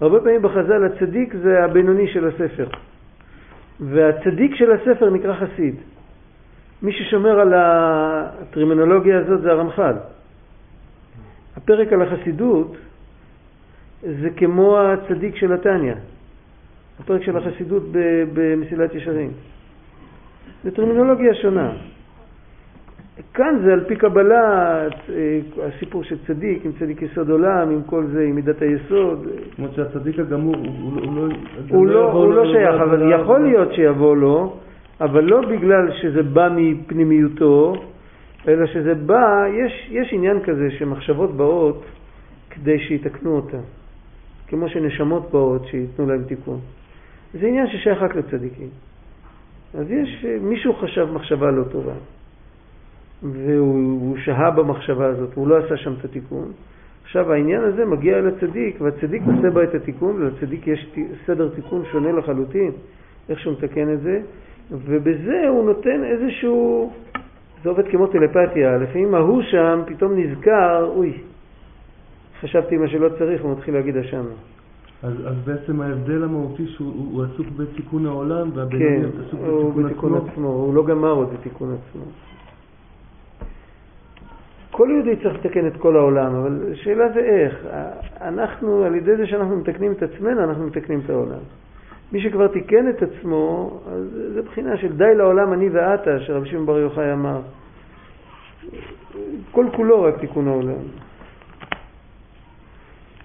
הרבה פעמים בחז"ל הצדיק זה הבינוני של הספר. והצדיק של הספר נקרא חסיד. מי ששומר על הטרמינולוגיה הזאת זה הרמח"ל. הפרק על החסידות זה כמו הצדיק של התניא, הפרק של החסידות במסילת ישרים. זו טרמינולוגיה שונה. כאן זה על פי קבלה, אה, הסיפור של צדיק, עם צדיק יסוד עולם, עם כל זה, עם מידת היסוד. כמו שהצדיק הגמור, הוא לא... הוא לא, הוא לא שייך, אבל יכול להיות שיבוא לו, אבל לא בגלל שזה בא מפנימיותו, אלא שזה בא, יש, יש עניין כזה שמחשבות באות כדי שיתקנו אותה, כמו שנשמות באות שייתנו להם תיקון. זה עניין ששייך רק לצדיקים. אז יש, מישהו חשב מחשבה לא טובה, והוא שהה במחשבה הזאת, הוא לא עשה שם את התיקון, עכשיו העניין הזה מגיע אל הצדיק, והצדיק עושה בה את התיקון, ולצדיק יש סדר תיקון שונה לחלוטין, איך שהוא מתקן את זה, ובזה הוא נותן איזשהו, זה עובד כמו טלפתיה, לפעמים ההוא שם פתאום נזכר, אוי, חשבתי מה שלא צריך, הוא מתחיל להגיד אשם. אז, אז בעצם ההבדל המהותי שהוא עסוק בתיקון העולם, והבינוני כן, עסוק בתיקון, בתיקון עצמו. עצמו. הוא לא גמר עוד את תיקון עצמו. כל יהודי צריך לתקן את כל העולם, אבל השאלה זה איך. אנחנו, על ידי זה שאנחנו מתקנים את עצמנו, אנחנו מתקנים את העולם. מי שכבר תיקן את עצמו, אז זה בחינה של די לעולם אני ואתה, שרבי שמעון בר יוחאי אמר. כל כולו רק תיקון העולם.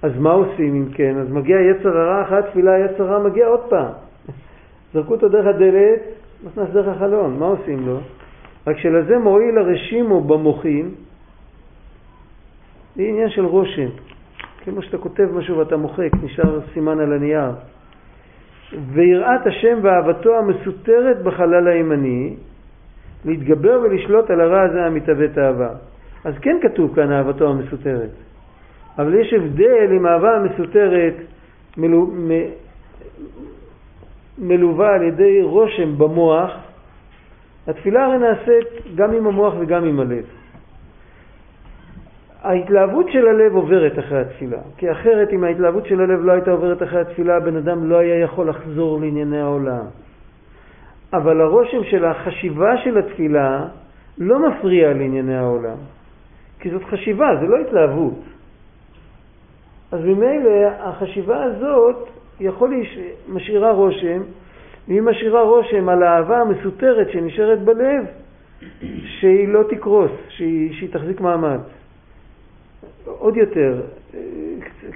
אז מה עושים אם כן? אז מגיע יצר הרע, אחרי התפילה יצר הרע מגיע עוד פעם. זרקו אותו דרך הדלת, נכנס דרך החלון, מה עושים לו? רק שלזה מועיל הרשימו במוחין, זה עניין של רושם. כמו שאתה כותב משהו ואתה מוחק, נשאר סימן על הנייר. ויראת השם ואהבתו המסותרת בחלל הימני, להתגבר ולשלוט על הרע הזה המתהווה תאווה. אז כן כתוב כאן אהבתו המסותרת. אבל יש הבדל אם האהבה המסותרת מלו, מ, מלווה על ידי רושם במוח. התפילה הרי נעשית גם עם המוח וגם עם הלב. ההתלהבות של הלב עוברת אחרי התפילה, כי אחרת אם ההתלהבות של הלב לא הייתה עוברת אחרי התפילה, הבן אדם לא היה יכול לחזור לענייני העולם. אבל הרושם של החשיבה של התפילה לא מפריע לענייני העולם, כי זאת חשיבה, זה לא התלהבות. אז ממילא החשיבה הזאת יכול להש... משאירה רושם, והיא משאירה רושם על האהבה המסותרת שנשארת בלב, שהיא לא תקרוס, שהיא, שהיא תחזיק מעמד. עוד יותר,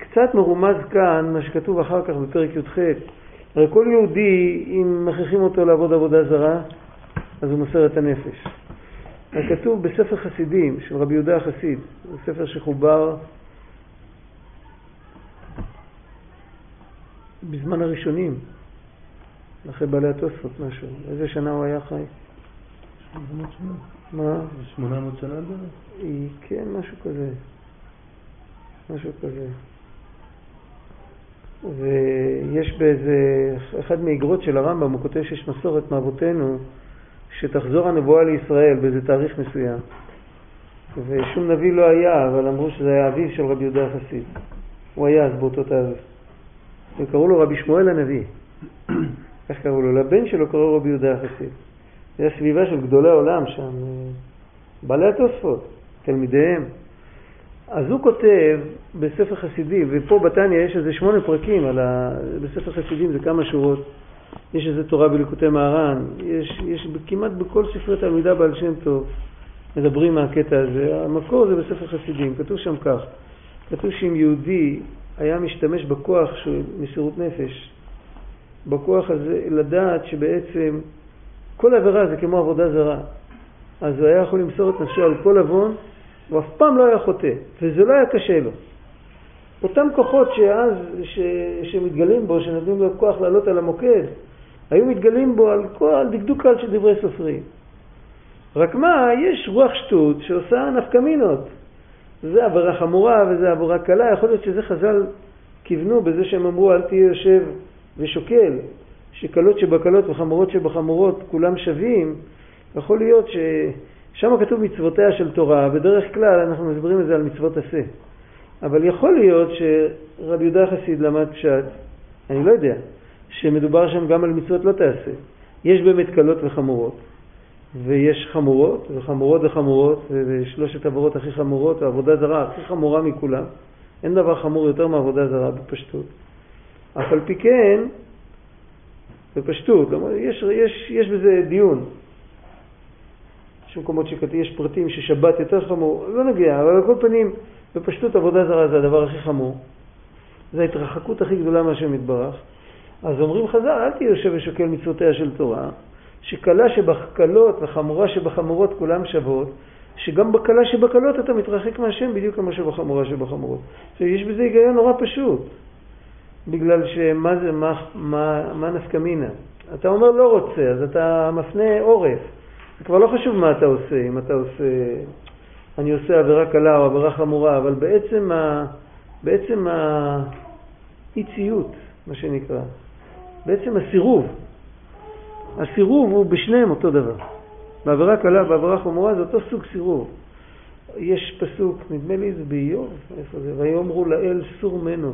קצת מרומז כאן מה שכתוב אחר כך בפרק י"ח, הרי כל יהודי, אם מכריחים אותו לעבוד עבודה זרה, אז הוא מוסר את הנפש. כתוב בספר חסידים של רבי יהודה החסיד, זה ספר שחובר בזמן הראשונים, אחרי בעלי התוספות משהו. איזה שנה הוא היה חי? 800 שנה. מה? 800 שנה בערך? כן, משהו כזה. משהו כזה. ויש באיזה, אחד מאגרות של הרמב"ם, הוא כותב שיש מסורת מאבותינו שתחזור הנבואה לישראל באיזה תאריך מסוים. ושום נביא לא היה, אבל אמרו שזה היה אביו של רבי יהודה החסיד. הוא היה אז באותו תאריך. וקראו לו רבי שמואל הנביא. איך קראו לו? לבן שלו קראו רבי יהודה החסיד. זה הסביבה של גדולי העולם שם, בעלי התוספות, תלמידיהם. אז הוא כותב בספר חסידים, ופה בתניא יש איזה שמונה פרקים, ה... בספר חסידים זה כמה שורות, יש איזה תורה בליקוטי מהר"ן, יש, יש כמעט בכל ספרי תלמידה בעל שם טוב. מדברים מהקטע הזה, המקור זה בספר חסידים, כתוב שם כך, כתוב שאם יהודי היה משתמש בכוח של מסירות נפש, בכוח הזה לדעת שבעצם כל עבירה זה כמו עבודה זרה, אז הוא היה יכול למסור את נפשו על כל עוון הוא אף פעם לא היה חוטא, וזה לא היה קשה לו. אותם כוחות שאז, ש, שמתגלים בו, שנותנים לו כוח לעלות על המוקד, היו מתגלים בו על, כל, על דקדוק קל של דברי סופרים. רק מה, יש רוח שטות שעושה נפקמינות. זה עבירה חמורה וזה עבירה קלה, יכול להיות שזה חז"ל כיוונו בזה שהם אמרו אל תהיה יושב ושוקל, שקלות שבקלות וחמורות שבחמורות כולם שווים, יכול להיות ש... שם כתוב מצוותיה של תורה, בדרך כלל אנחנו מסבירים את זה על מצוות עשה. אבל יכול להיות שרבי יהודה חסיד למד פשט, אני לא יודע, שמדובר שם גם על מצוות לא תעשה. יש באמת קלות וחמורות, ויש חמורות, וחמורות וחמורות, ושלושת עבורות הכי חמורות, העבודה זרה הכי חמורה מכולם. אין דבר חמור יותר מעבודה זרה בפשטות. אף על פי כן, בפשטות, יש, יש, יש בזה דיון. יש מקומות שכתוב, יש פרטים ששבת יותר חמור, לא נגיע, אבל על כל פנים, בפשטות עבודה זרה זה הדבר הכי חמור. זו ההתרחקות הכי גדולה מהשם יתברך. אז אומרים חז"ל, אל תהיה יושב ושוקל מצוותיה של תורה, שקלה שבקלות וחמורה שבחמורות כולם שוות, שגם בקלה שבקלות אתה מתרחק מהשם בדיוק כמו שבחמורה שבחמורות. יש בזה היגיון נורא פשוט, בגלל שמה זה, מה, מה, מה נפקא מינה? אתה אומר לא רוצה, אז אתה מפנה עורף. זה כבר לא חשוב מה אתה עושה, אם אתה עושה אני עושה עבירה קלה או עבירה חמורה, אבל בעצם, ה, בעצם האי-ציות, מה שנקרא, בעצם הסירוב, הסירוב הוא בשניהם אותו דבר. בעבירה קלה, בעבירה חמורה זה אותו סוג סירוב. יש פסוק, נדמה לי זה באיוב, איפה זה? ויאמרו לאל סור מנו,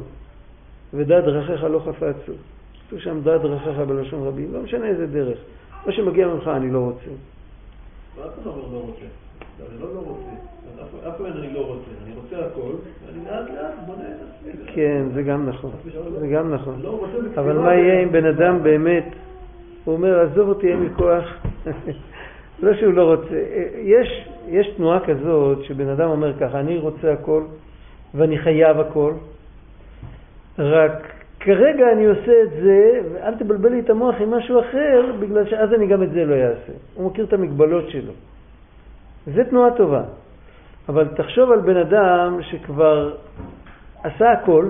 ודע דרכיך לא חפצו. כתוב שם דע דרכיך בלשון רבים, לא משנה איזה דרך. מה שמגיע ממך אני לא רוצה. מה אתה אומר לא רוצה? אני לא לא רוצה. אף פעם אני לא רוצה. אני רוצה הכל, ואני לאט לאט בונה את עצמי. כן, זה גם נכון. זה גם נכון. לא אבל מה יהיה אם בן אדם באמת, הוא אומר, עזוב אותי, אין לי כוח. לא שהוא לא רוצה. יש, יש תנועה כזאת שבן אדם אומר ככה, אני רוצה הכל ואני חייב הכל, רק כרגע אני עושה את זה, ואל תבלבל לי את המוח עם משהו אחר, בגלל שאז אני גם את זה לא אעשה. הוא מכיר את המגבלות שלו. זה תנועה טובה. אבל תחשוב על בן אדם שכבר עשה הכל,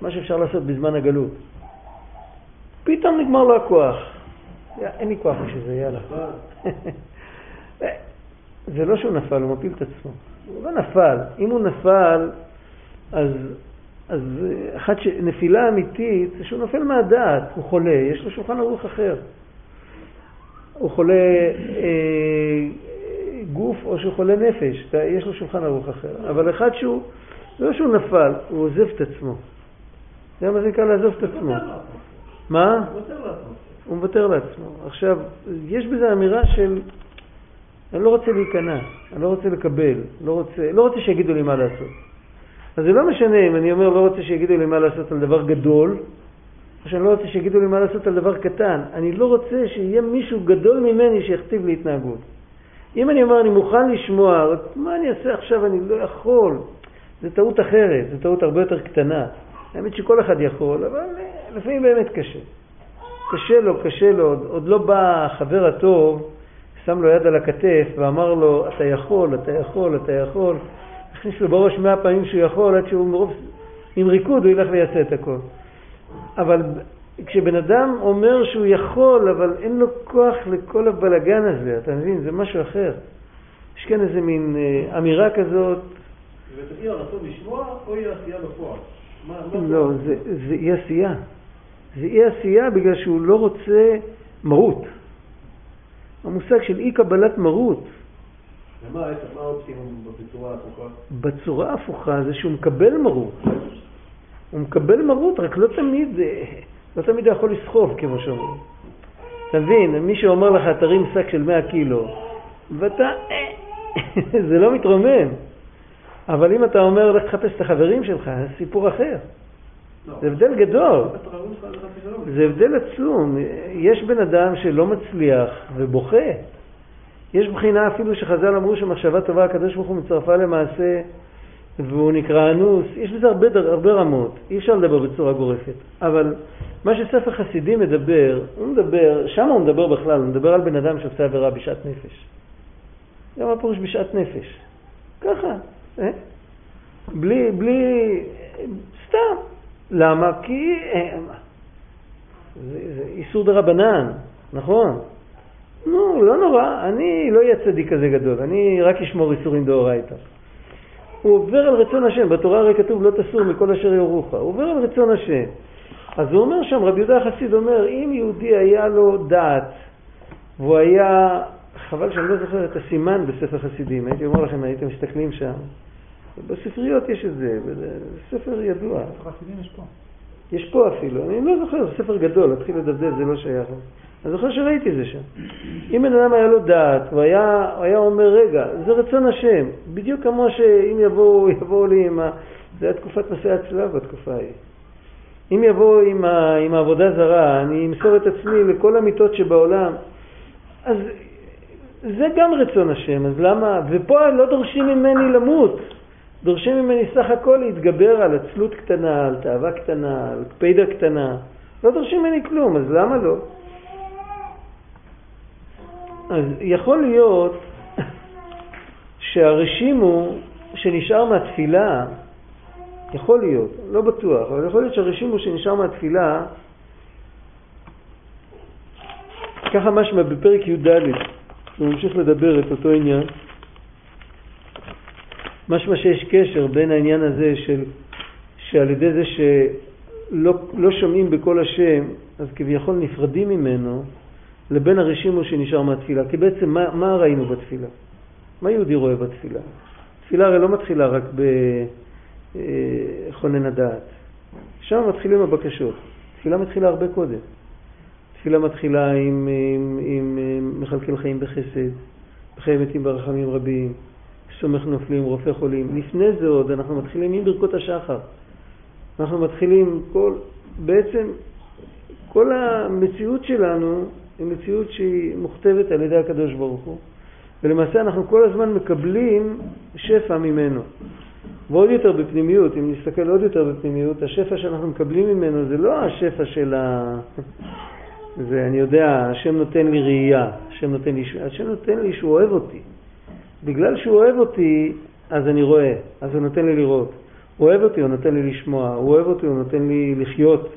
מה שאפשר לעשות בזמן הגלות. פתאום נגמר לו הכוח. אין לי כוח בשביל זה, יאללה. זה לא שהוא נפל, הוא מפיל את עצמו. הוא לא נפל. אם הוא נפל, אז, אז אחת ש... נפילה אמיתית זה שהוא נופל מהדעת, הוא חולה, יש לו שולחן ערוך אחר. הוא חולה אה, גוף או שהוא חולה נפש, יש לו שולחן ערוך אחר. אבל אחד שהוא, לא שהוא נפל, הוא עוזב את עצמו. זה מה זה נקרא לעזוב את עצמו. מה? הוא מוותר לעצמו. עכשיו, יש בזה אמירה של אני לא רוצה להיכנע, אני לא רוצה לקבל, לא רוצה, לא רוצה שיגידו לי מה לעשות. אז זה לא משנה אם אני אומר לא רוצה שיגידו לי מה לעשות על דבר גדול, או שאני לא רוצה שיגידו לי מה לעשות על דבר קטן. אני לא רוצה שיהיה מישהו גדול ממני שיכתיב לי התנהגות. אם אני אומר אני מוכן לשמוע, מה אני אעשה עכשיו, אני לא יכול. זו טעות אחרת, זו טעות הרבה יותר קטנה. האמת שכל אחד יכול, אבל לפעמים באמת קשה. קשה לו, קשה לו, עוד, עוד לא בא החבר הטוב שם לו יד על הכתף ואמר לו, אתה יכול, אתה יכול, אתה יכול. הכניס לו בראש מאה פעמים שהוא יכול, עד שהוא מרוב, עם ריקוד הוא ילך ויעשה את הכל. אבל כשבן אדם אומר שהוא יכול, אבל אין לו כוח לכל הבלגן הזה, אתה מבין? זה משהו אחר. יש כאן איזה מין אה, אמירה כזאת. וזה אי הרצון לשמוע או אי עשייה בפועל? לא, זה, זה אי עשייה. זה אי עשייה בגלל שהוא לא רוצה מרות. המושג של אי קבלת מרות. ומה האופטימום בצורה הפוכה? בצורה הפוכה זה שהוא מקבל מרות. הוא מקבל מרות, רק לא תמיד, לא תמיד הוא יכול לסחוב, כמו שאומרים. אתה מבין, מי שאומר לך, תרים שק של 100 קילו, ואתה, זה לא מתרומם. אבל אם אתה אומר, לך תחפש את החברים שלך, זה סיפור אחר. לא. זה הבדל גדול. זה הבדל עצום. יש בן אדם שלא מצליח ובוכה. יש בחינה אפילו שחז"ל אמרו שמחשבה טובה, הקדוש ברוך הוא מצרפה למעשה והוא נקרא אנוס. יש בזה הרבה, הרבה רמות. אי אפשר לדבר בצורה גורפת. אבל מה שספר חסידים מדבר, הוא מדבר, שם הוא מדבר בכלל, הוא מדבר על בן אדם שעושה עבירה בשעת נפש. זה מה פירוש בשעת נפש? ככה, אה? בלי, בלי, סתם. למה? כי אה, זה, זה איסור דה רבנן, נכון? נו, לא נורא, אני לא אהיה צדיק כזה גדול, אני רק אשמור איסורים דאורייתא. הוא עובר על רצון השם, בתורה הרי כתוב לא תסור מכל אשר יורוך, הוא עובר על רצון השם. אז הוא אומר שם, רבי יהודה החסיד אומר, אם יהודי היה לו דעת, והוא היה, חבל שאני לא זוכר את הסימן בספר חסידים, הייתי אומר לכם, הייתם מסתכלים שם, בספריות יש את זה, ספר ידוע. יש פה. יש פה אפילו, אני לא זוכר, זה ספר גדול, להתחיל לדבר זה לא שייך. אני זוכר שראיתי את זה שם. אם בן אדם היה לו דעת, הוא היה, הוא היה אומר, רגע, זה רצון השם, בדיוק כמו שאם יבואו, יבואו לי עם ה... זה היה תקופת מסעי הצלב בתקופה ההיא. אם יבואו עם, ה... עם העבודה זרה, אני אמסור את עצמי לכל המיטות שבעולם, אז זה גם רצון השם, אז למה? ופה לא דורשים ממני למות. דורשים ממני סך הכל להתגבר על עצלות קטנה, על תאווה קטנה, על קפידה קטנה. לא דורשים ממני כלום, אז למה לא? אז יכול להיות שהרשימו שנשאר מהתפילה, יכול להיות, לא בטוח, אבל יכול להיות שהרשימו שנשאר מהתפילה, ככה משמע בפרק י"ד, הוא ממשיך לדבר את אותו עניין. משמע שיש קשר בין העניין הזה של, שעל ידי זה שלא לא שומעים בקול השם, אז כביכול נפרדים ממנו, לבין הרשימו שנשאר מהתפילה. כי בעצם מה, מה ראינו בתפילה? מה יהודי רואה בתפילה? תפילה הרי לא מתחילה רק בכונן הדעת. שם מתחילים הבקשות. תפילה מתחילה הרבה קודם. תפילה מתחילה עם, עם, עם, עם מכלכל חיים בחסד, בחיי מתים ברחמים רבים, סומך נופלים, רופא חולים. לפני זה עוד אנחנו מתחילים עם ברכות השחר. אנחנו מתחילים כל, בעצם כל המציאות שלנו היא מציאות שהיא מוכתבת על ידי הקדוש ברוך הוא, ולמעשה אנחנו כל הזמן מקבלים שפע ממנו. ועוד יותר בפנימיות, אם נסתכל עוד יותר בפנימיות, השפע שאנחנו מקבלים ממנו זה לא השפע של ה... זה, אני יודע, השם נותן לי ראייה, השם נותן לי, השם נותן לי שהוא אוהב אותי. בגלל שהוא אוהב אותי, אז אני רואה, אז הוא נותן לי לראות. הוא אוהב אותי, הוא נותן לי לשמוע, הוא אוהב אותי, הוא נותן לי לחיות,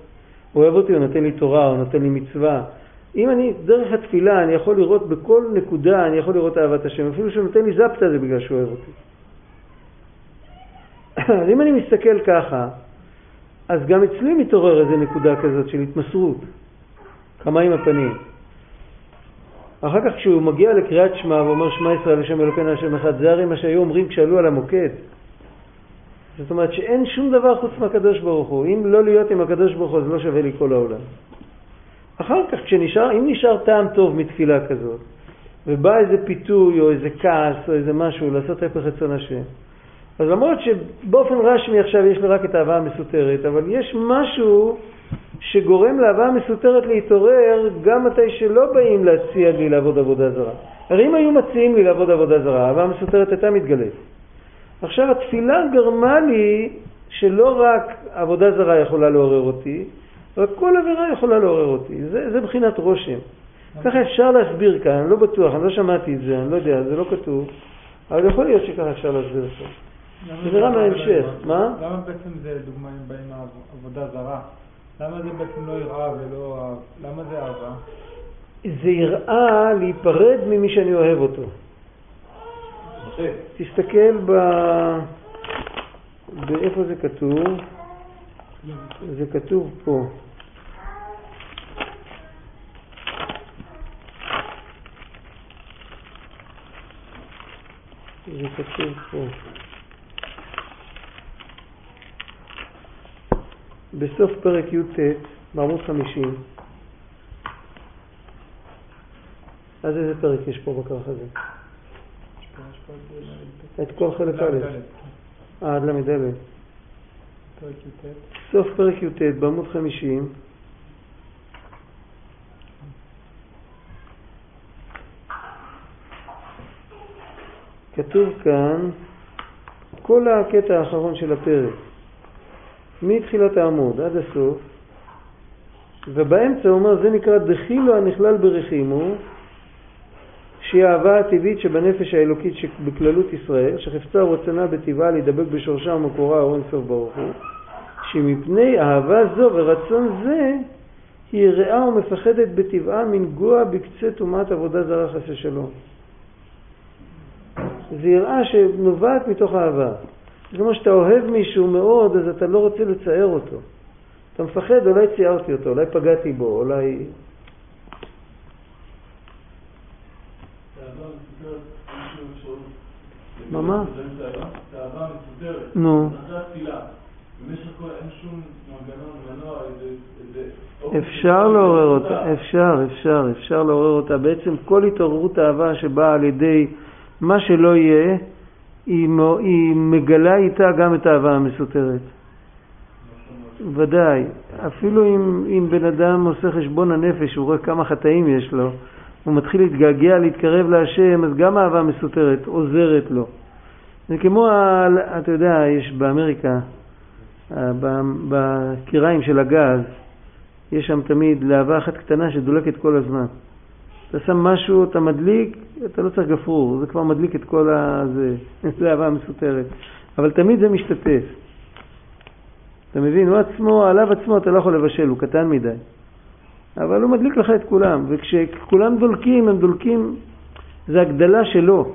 הוא אוהב אותי, הוא נותן לי תורה, הוא נותן לי מצווה. אם אני, דרך התפילה, אני יכול לראות בכל נקודה, אני יכול לראות אהבת השם. אפילו שהוא נותן לי זפטה זה בגלל שהוא אוהב אותי. אז אם אני מסתכל ככה, אז גם אצלי מתעורר איזה נקודה כזאת של התמסרות, כמה עם הפנים. אחר כך כשהוא מגיע לקריאת שמע ואומר שמע ישראל השם אלוקינו השם אחד, זה הרי מה שהיו אומרים כשעלו על המוקד. זאת אומרת שאין שום דבר חוץ מהקדוש ברוך הוא. אם לא להיות עם הקדוש ברוך הוא, אז לא שווה לי כל העולם. אחר כך, כשנשאר, אם נשאר טעם טוב מתפילה כזאת, ובא איזה פיתוי או איזה כעס או איזה משהו לעשות הפך רצון השם, אז למרות שבאופן רשמי עכשיו יש לי רק את האהבה המסותרת, אבל יש משהו שגורם לאהבה המסותרת להתעורר גם מתי שלא באים להציע לי לעבוד עבודה זרה. הרי אם היו מציעים לי לעבוד עבודה זרה, האהבה המסותרת הייתה מתגלית. עכשיו התפילה גרמה לי שלא רק עבודה זרה יכולה לעורר אותי, אבל כל עבירה יכולה לעורר אותי. זה, זה בחינת רושם. ככה אפשר להסביר כאן, אני לא בטוח, אני לא שמעתי את זה, אני לא יודע, זה לא כתוב, אבל יכול להיות שככה אפשר להסביר את זה. זה נראה מההמשך, מה? למה בעצם זה, דוגמה, אם באים עבודה זרה? למה זה בעצם לא יראה ולא... למה זה אהבה? זה יראה להיפרד ממי שאני אוהב אותו. תסתכל ב... באיפה זה כתוב? זה כתוב פה. זה כתוב פה. בסוף פרק י"ט, בעמוד 50, אז איזה פרק יש פה בכרך הזה? את כל חלק א'. עד ל"ד. סוף פרק י"ט, בעמוד 50, כתוב כאן כל הקטע האחרון של הפרק. מתחילת העמוד עד הסוף, ובאמצע הוא אומר, זה נקרא דחילו הנכלל ברחימו, שהיא האהבה הטבעית שבנפש האלוקית שבכללות ישראל, שחפצה ורצונה בטבעה להידבק בשורשה ומקורה אור אינסוף ברוך הוא, שמפני אהבה זו ורצון זה היא יראה ומפחדת בטבעה מנגוע בקצה טומאת עבודה זרה חסה שלום. זה יראה שנובעת מתוך אהבה. זה כמו שאתה אוהב מישהו מאוד, אז אתה לא רוצה לצייר אותו. אתה מפחד, אולי ציירתי אותו, אולי פגעתי בו, אולי... מה, מה? נו. אפשר לעורר אותה, אפשר, אפשר, אפשר לעורר אותה. בעצם כל התעוררות אהבה שבאה על ידי מה שלא יהיה, היא, היא מגלה איתה גם את האהבה המסותרת. ודאי, אפילו אם, אם בן אדם עושה חשבון הנפש, הוא רואה כמה חטאים יש לו, הוא מתחיל להתגעגע, להתקרב להשם, אז גם האהבה המסותרת עוזרת לו. זה כמו, אתה יודע, יש באמריקה, בקיריים של הגז, יש שם תמיד להבה אחת קטנה שדולקת כל הזמן. אתה שם משהו, אתה מדליק, אתה לא צריך גפרור, זה כבר מדליק את כל ה... זה, זה אהבה מסותרת. אבל תמיד זה משתתף. אתה מבין? הוא עצמו, עליו עצמו אתה לא יכול לבשל, הוא קטן מדי. אבל הוא מדליק לך את כולם, וכשכולם דולקים, הם דולקים, זה הגדלה שלו.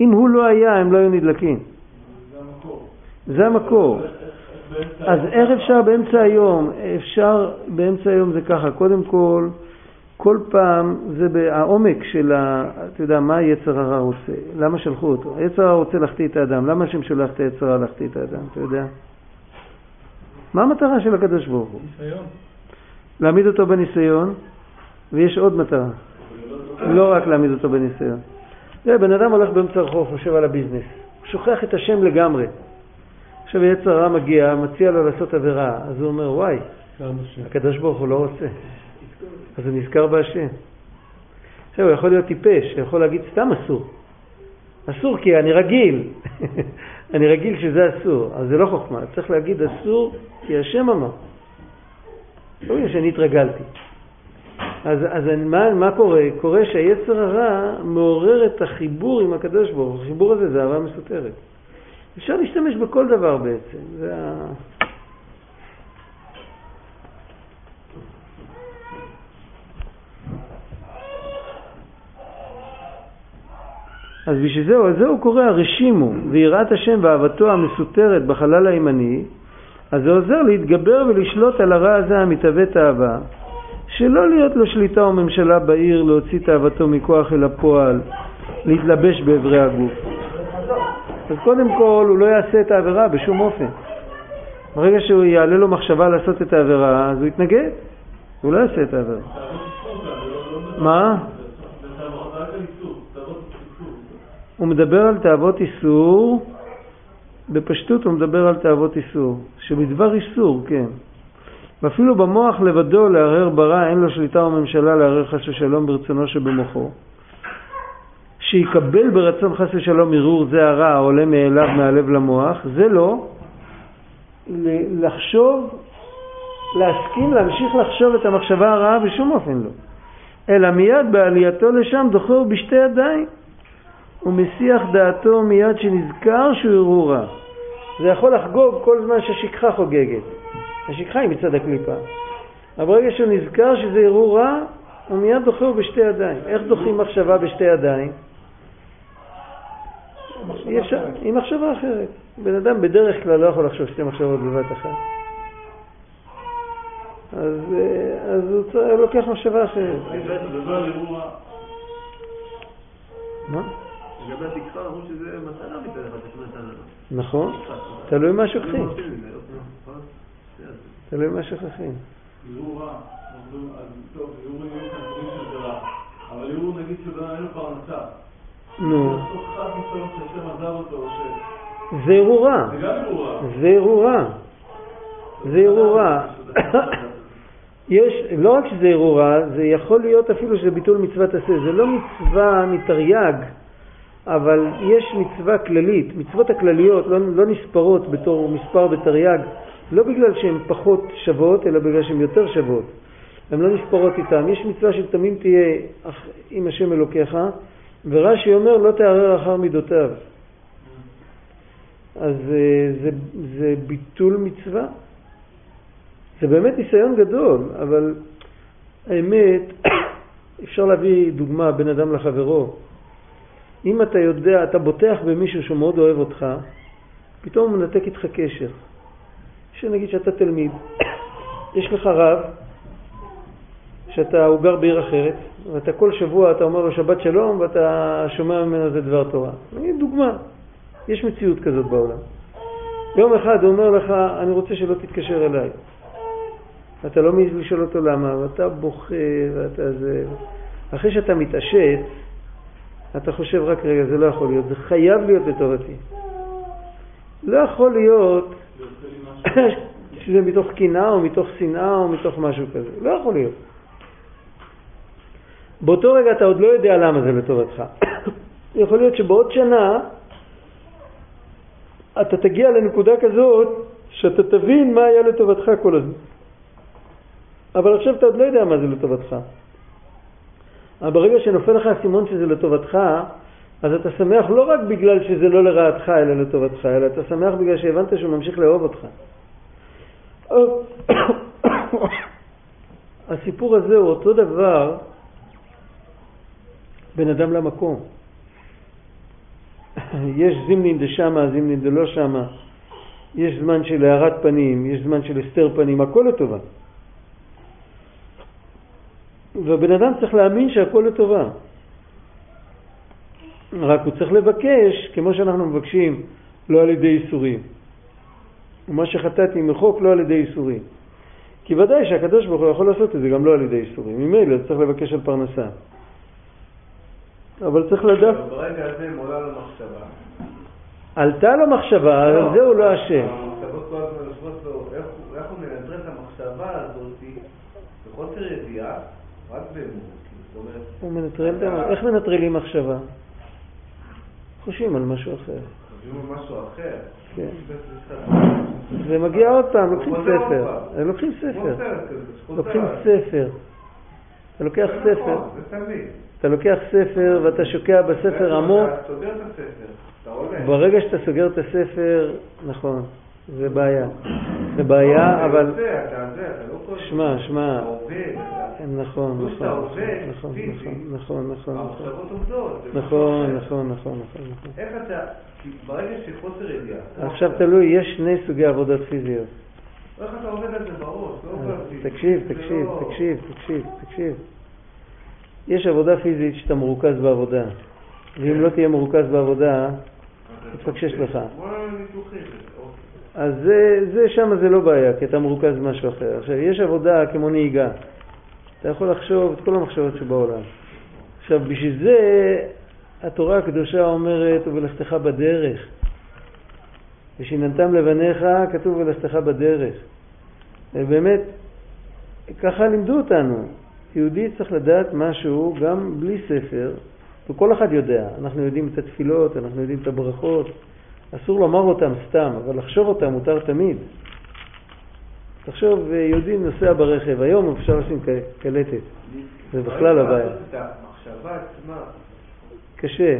אם הוא לא היה, הם לא היו נדלקים. זה המקור. אז איך אפשר באמצע היום? אפשר באמצע היום זה ככה, קודם כל, כל פעם זה העומק של ה... אתה יודע, מה היצר הרע רוצה? למה שלחו אותו? היצר הרע רוצה להחטיא את האדם, למה השם שולח את היצר הרע להחטיא את האדם? אתה יודע? מה המטרה של הקדוש ברוך הוא? ניסיון. להעמיד אותו בניסיון, ויש עוד מטרה, לא רק להעמיד אותו בניסיון. תראה, בן אדם הולך באמצע הרחוב, חושב על הביזנס, הוא שוכח את השם לגמרי. עכשיו יצר הרע מגיע, מציע לו לעשות עבירה, אז הוא אומר, וואי, הקדוש ברוך הוא לא רוצה. אז הוא נזכר בהשם. עכשיו, הוא יכול להיות טיפש, הוא יכול להגיד סתם אסור. אסור כי אני רגיל, אני רגיל שזה אסור, אז זה לא חוכמה, צריך להגיד אסור כי השם אמר. לא בגלל שאני התרגלתי. אז, אז מה, מה קורה? קורה שהיצר הרע מעורר את החיבור עם הקדוש ברוך הוא. החיבור הזה זה אהבה מסותרת. אפשר להשתמש בכל דבר בעצם. זה ה... אז בשביל זה, על זה הוא קורא הרשימו, ויראת השם ואהבתו המסותרת בחלל הימני, אז זה עוזר להתגבר ולשלוט על הרע הזה המתהווה תאווה, שלא להיות לו שליטה או ממשלה בעיר, להוציא תאוותו מכוח אל הפועל, להתלבש באברי הגוף. אז קודם כל הוא לא יעשה את העבירה בשום אופן. ברגע שהוא יעלה לו מחשבה לעשות את העבירה, אז הוא יתנגד, הוא לא יעשה את העבירה. מה? הוא מדבר על תאוות איסור, בפשטות הוא מדבר על תאוות איסור, שבדבר איסור, כן. ואפילו במוח לבדו לערער ברע אין לו שליטה או ממשלה לערער חס ושלום ברצונו שבמוחו. שיקבל ברצון חס ושלום ערעור זה הרע העולה מאליו מהלב למוח, זה לא. לחשוב, להסכים להמשיך לחשוב את המחשבה הרעה בשום אופן לא. אלא מיד בעלייתו לשם דוחר בשתי ידיים. ומסיח דעתו מיד שנזכר שהוא רע. זה יכול לחגוג כל זמן שהשכחה חוגגת. השכחה היא מצד הקליפה. אבל ברגע שהוא נזכר שזה רע, הוא מיד דוחה בשתי ידיים. איך דוחים מחשבה בשתי ידיים? עם מחשבה אחרת. בן אדם בדרך כלל לא יכול לחשוב שתי מחשבות בבת אחת. אז, אה, אז הוא צריך, לוקח מחשבה אחרת. מה? לגבי התקרה אמרו שזה מתנה מצד אחד, זה מתנה. נכון, תלוי מה שוכחים. לא תלוי מה שוכחים. ערעור רע, טוב, ערעור יהיו כאן דברים שזה רע, אבל ערעור נגיד שבן אין לו פרנסה. נו. זה ערעור רע. זה גם ערעור רע. זה ערעור רע. זה ערעור רע. יש, לא רק שזה ערעור רע, זה יכול להיות אפילו שזה ביטול מצוות עשה. זה לא מצווה מתרי"ג, אבל יש מצווה כללית. מצוות הכלליות לא, לא נספרות בתור מספר בתרי"ג, לא בגלל שהן פחות שוות, אלא בגלל שהן יותר שוות. הן לא נספרות איתן. יש מצווה של תמים תהיה עם השם אלוקיך, ורש"י אומר לא תערער אחר מידותיו. אז זה, זה, זה ביטול מצווה. זה באמת ניסיון גדול, אבל האמת, אפשר להביא דוגמה בין אדם לחברו. אם אתה יודע, אתה בוטח במישהו שמאוד אוהב אותך, פתאום הוא מנתק איתך קשר. שנגיד שאתה תלמיד, יש לך רב, שאתה, הוא גר בעיר אחרת, ואתה כל שבוע אתה אומר לו שבת שלום ואתה שומע ממנו איזה דבר תורה. נגיד דוגמה, יש מציאות כזאת בעולם. יום אחד הוא אומר לך, אני רוצה שלא תתקשר אליי. אתה לא מעז לשאול אותו למה, ואתה בוכה ואתה זה... אחרי שאתה מתעשת, אתה חושב רק רגע, זה לא יכול להיות, זה חייב להיות לטובתי. לא יכול להיות שזה מתוך קנאה או מתוך שנאה או מתוך משהו כזה. לא יכול להיות. באותו רגע אתה עוד לא יודע למה זה לטובתך. יכול להיות שבעוד שנה אתה תגיע לנקודה כזאת שאתה תבין מה היה לטובתך כל הזמן. אבל עכשיו אתה עוד לא יודע מה זה לטובתך. אבל ברגע שנופל לך הסימון שזה לטובתך, אז אתה שמח לא רק בגלל שזה לא לרעתך אלא לטובתך, אלא אתה שמח בגלל שהבנת שהוא ממשיך לאהוב אותך. הסיפור הזה הוא אותו דבר בין אדם למקום. יש זימנין דשמה, זימנין דלא שמה. יש זמן של הארת פנים, יש זמן של הסתר פנים, הכל לטובה. והבן אדם צריך להאמין שהכל לטובה. רק הוא צריך לבקש, כמו שאנחנו מבקשים, לא על ידי איסורים. ומה שחטאתי מחוק לא על ידי איסורים. כי ודאי שהקדוש ברוך הוא יכול לעשות את זה גם לא על ידי איסורים. ממילא צריך לבקש על פרנסה. אבל צריך לדעת... ברגע הזה אם עולה לו מחשבה. עלתה לו מחשבה, אבל לא, זה הוא לא אשם. המחשבות כל הזמן יושבות לו, איך הוא מנטרל את המחשבה הזאת בחוסר ידיעה, רק באמון. הוא מנטרל את המ- איך מנטרלים מחשבה? חושבים על משהו אחר. חושבים על משהו אחר. כן. זה- מגיע עוד פעם, לוקחים ספר. הם לוקחים ספר. שחוזר. לוקחים ספר. אתה לוקח ספר. נכון. אתה לוקח ספר ואתה שוקע בספר עמוק. אתה סוגר את הספר. ברגע שאתה סוגר את הספר, נכון, זה בעיה. זה בעיה, אתה אבל... יוצא, אתה זה, אתה לא. שמע, שמע. אתה- נכון, נכון, נכון. נכון, נכון, נכון, נכון. נכון. נכון, נכון, נכון, נכון. איך אתה, ברגע שחוסר ידיעה, עכשיו תלוי, יש שני סוגי עבודות פיזיות. איך אתה עובד על זה בראש, לא בפיזי. תקשיב, תקשיב, לא- תקשיב, תקשיב, תקשיב. יש עבודה פיזית שאתה מרוכז בעבודה, ואם לא תהיה מרוכז בעבודה, תתפקשש לך. אז זה, זה שם זה לא בעיה, כי אתה מרוכז במשהו אחר. עכשיו, יש עבודה כמו נהיגה. אתה יכול לחשוב את כל המחשבות שבעולם. עכשיו, בשביל זה התורה הקדושה אומרת, ובלכתך בדרך. ושיננתם לבניך, כתוב ולכתך בדרך. ובאמת, ככה לימדו אותנו. יהודי צריך לדעת משהו גם בלי ספר, וכל אחד יודע. אנחנו יודעים את התפילות, אנחנו יודעים את הברכות. אסור לומר אותם סתם, אבל לחשוב אותם מותר תמיד. תחשוב, אה, יהודי נוסע ברכב, היום אפשר לשים קלטת. זה בכלל צריך הבעיה. את המחשבה עצמה, קשה,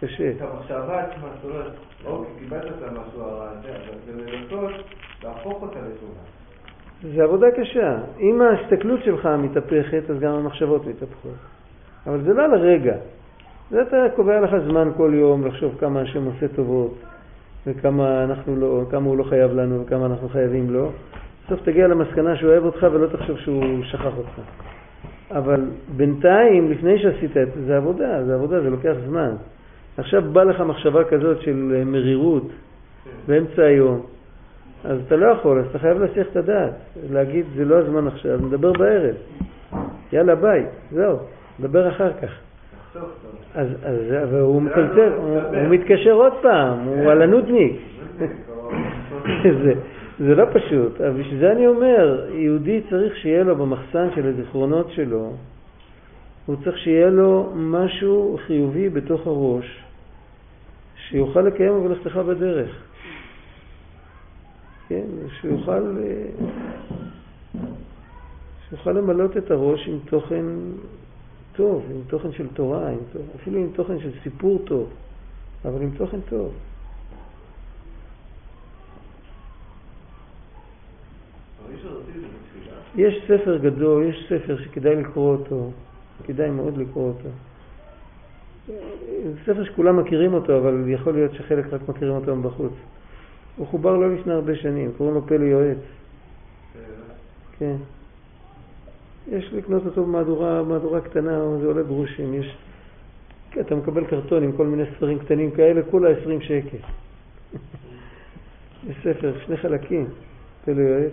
קשה. את המחשבה עצמה, זאת אומרת, אוקיי, קיבלת את המשהו הרע הזה, אבל זה לנסות להפוך אותה לטובה. זה עבודה קשה. אם ההסתכלות שלך מתהפכת, אז גם המחשבות מתהפכות. אבל זה לא לרגע. זה אתה קובע לך זמן כל יום לחשוב כמה השם עושה טובות, וכמה אנחנו לא, כמה הוא לא חייב לנו וכמה אנחנו חייבים לו. בסוף תגיע למסקנה שהוא אוהב אותך ולא תחשוב שהוא שכח אותך. אבל בינתיים, לפני שעשית את זה, זה עבודה, זה עבודה, זה לוקח זמן. עכשיו בא לך מחשבה כזאת של אה, מרירות באמצע היום, אז אתה לא יכול, אז אתה חייב להסיח את הדעת, להגיד זה לא הזמן עכשיו, נדבר בערב. יאללה ביי, זהו, נדבר אחר כך. אז, אז הוא מצלצל, לא הוא. הוא מתקשר עוד פעם, הוא על הנודניק. זה, זה לא פשוט, אבל בשביל זה אני אומר, יהודי צריך שיהיה לו במחסן של הזיכרונות שלו, הוא צריך שיהיה לו משהו חיובי בתוך הראש, שיוכל לקיים ולכתך בדרך. כן, שיוכל, אה, שיוכל למלות את הראש עם תוכן טוב, עם תוכן של תורה, עם תוכן, אפילו עם תוכן של סיפור טוב, אבל עם תוכן טוב. יש ספר גדול, יש ספר שכדאי לקרוא אותו, כדאי מאוד לקרוא אותו. זה ספר שכולם מכירים אותו, אבל יכול להיות שחלק רק מכירים אותו מבחוץ. הוא חובר לא לפני הרבה שנים, קוראים לו פלא יועץ, כן. יש לקנות אותו במהדורה מהדורה קטנה, זה עולה גרושים. יש... אתה מקבל קרטון עם כל מיני ספרים קטנים כאלה, כולה 20 שקל. יש ספר, שני חלקים, פלא יועץ.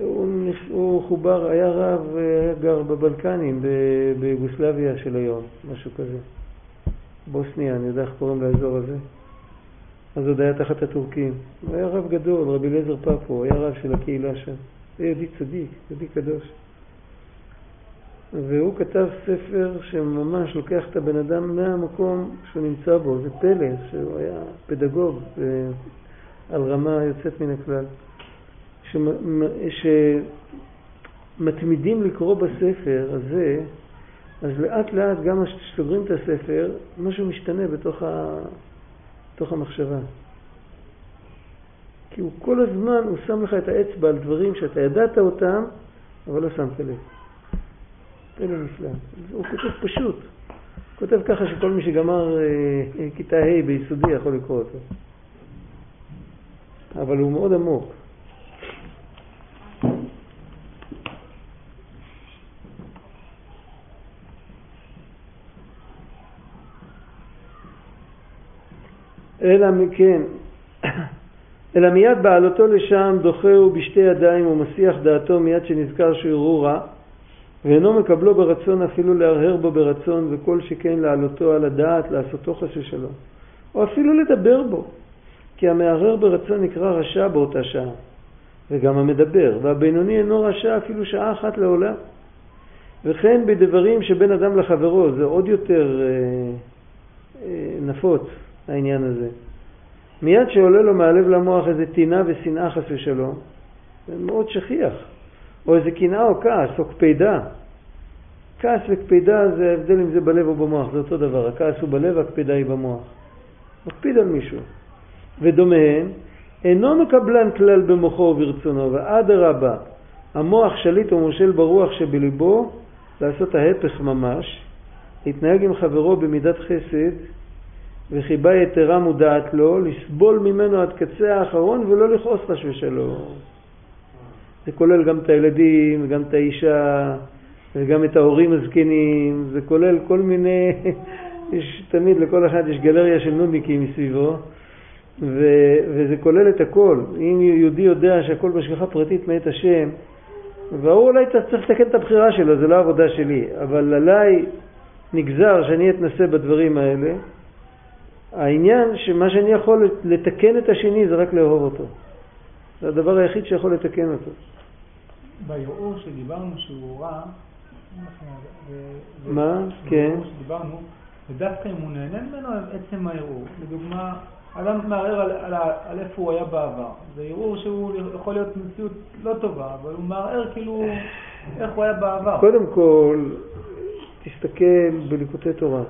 הוא, הוא חובר, היה רב, היה גר בבלקנים, ביוגוסלביה של היום, משהו כזה. בוסניה, אני יודע איך קוראים לאזור הזה. אז עוד היה תחת הטורקים. הוא היה רב גדול, רבי אליעזר פפו, היה רב של הקהילה שם. זה יהודי צדיק, יהודי קדוש. והוא כתב ספר שממש לוקח את הבן אדם מהמקום שהוא נמצא בו, זה פלא, שהוא היה פדגוג אה, על רמה יוצאת מן הכלל. שמ- שמתמידים לקרוא בספר הזה, אז לאט לאט גם כשסוגרים את הספר, משהו משתנה בתוך, ה... בתוך המחשבה. כי הוא כל הזמן, הוא שם לך את האצבע על דברים שאתה ידעת אותם, אבל לא שמת לב. פלא נפלא. הוא כותב פשוט. הוא כותב ככה שכל מי שגמר אה, אה, כיתה ה' ביסודי יכול לקרוא אותו. אבל הוא מאוד עמוק. אלא מכן, אלא מיד בעלותו לשם דוחהו בשתי ידיים ומסיח דעתו מיד שנזכר שהוא רע, ואינו מקבלו ברצון אפילו להרהר בו ברצון, וכל שכן לעלותו על הדעת לעשותו חס ושלום, או אפילו לדבר בו, כי המהרהר ברצון נקרא רשע באותה שעה, וגם המדבר, והבינוני אינו רשע אפילו שעה אחת לעולם. וכן בדברים שבין אדם לחברו, זה עוד יותר אה, אה, נפוץ העניין הזה. מיד שעולה לו מהלב למוח איזה טינה ושנאה חס ושלום, זה מאוד שכיח, או איזה קנאה או כעס או קפידה. כעס וקפידה זה ההבדל אם זה בלב או במוח, זה אותו דבר, הכעס הוא בלב, הקפידה היא במוח. מקפיד על מישהו. ודומיהן, אינו מקבלן כלל במוחו וברצונו, ואדרבה, המוח שליט ומושל ברוח שבליבו, לעשות ההפך ממש, להתנהג עם חברו במידת חסד, וחיבה יתרה מודעת לו, לסבול ממנו עד קצה האחרון ולא לכעוס חס ושלום. זה כולל גם את הילדים, וגם את האישה, וגם את ההורים הזקנים, זה כולל כל מיני, יש תמיד לכל אחד יש גלריה של נודניקים מסביבו, ו, וזה כולל את הכל. אם יהודי יודע שהכל בהשגחה פרטית מאת השם, והוא אולי צריך לתקן את הבחירה שלו, זה לא עבודה שלי, אבל עליי נגזר שאני אתנסה בדברים האלה. העניין שמה שאני יכול לתקן את השני זה רק לאהוב אותו. זה הדבר היחיד שיכול לתקן אותו. בערעור שדיברנו שהוא רע, מה? כן. שדיברנו, ודווקא אם הוא נהנה ממנו, עצם הערעור. לדוגמה, אדם מערער על, על, על איפה הוא היה בעבר. זה ערעור שהוא יכול להיות מציאות לא טובה, אבל הוא מערער כאילו איך הוא היה בעבר. קודם כל, תסתכל בליקוטי תורה,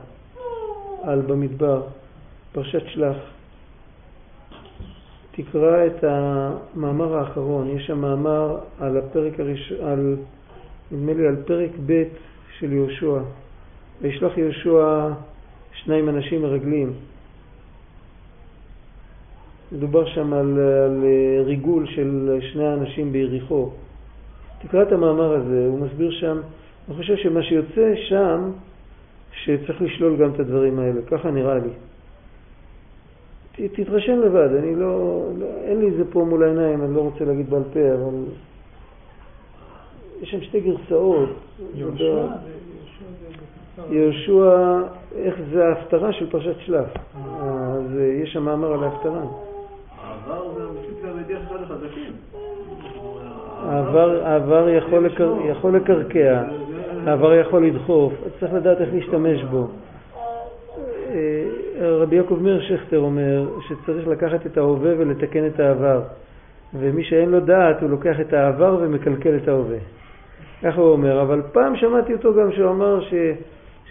על במדבר, פרשת שלח. תקרא את המאמר האחרון, יש שם מאמר על הפרק הראשון, נדמה לי על פרק ב' של יהושע. וישלח יהושע שניים אנשים מרגלים. מדובר שם על, על ריגול של שני האנשים ביריחו. תקרא את המאמר הזה, הוא מסביר שם, אני חושב שמה שיוצא שם, שצריך לשלול גם את הדברים האלה, ככה נראה לי. תתרשם לבד, אני לא, לא, אין לי את זה פה מול העיניים, אני לא רוצה להגיד בעל פה, אבל יש שם שתי גרסאות. יהושע יהושע, איך זה ההפטרה של פרשת שלף. אז יש שם מאמר על ההפטרה. העבר יכול, לקר, יכול לקרקע, העבר יכול לדחוף, צריך לדעת איך להשתמש בו. רבי יעקב מאיר שכטר אומר שצריך לקחת את ההווה ולתקן את העבר. ומי שאין לו דעת הוא לוקח את העבר ומקלקל את ההווה. ככה הוא אומר, אבל פעם שמעתי אותו גם שהוא אמר ש,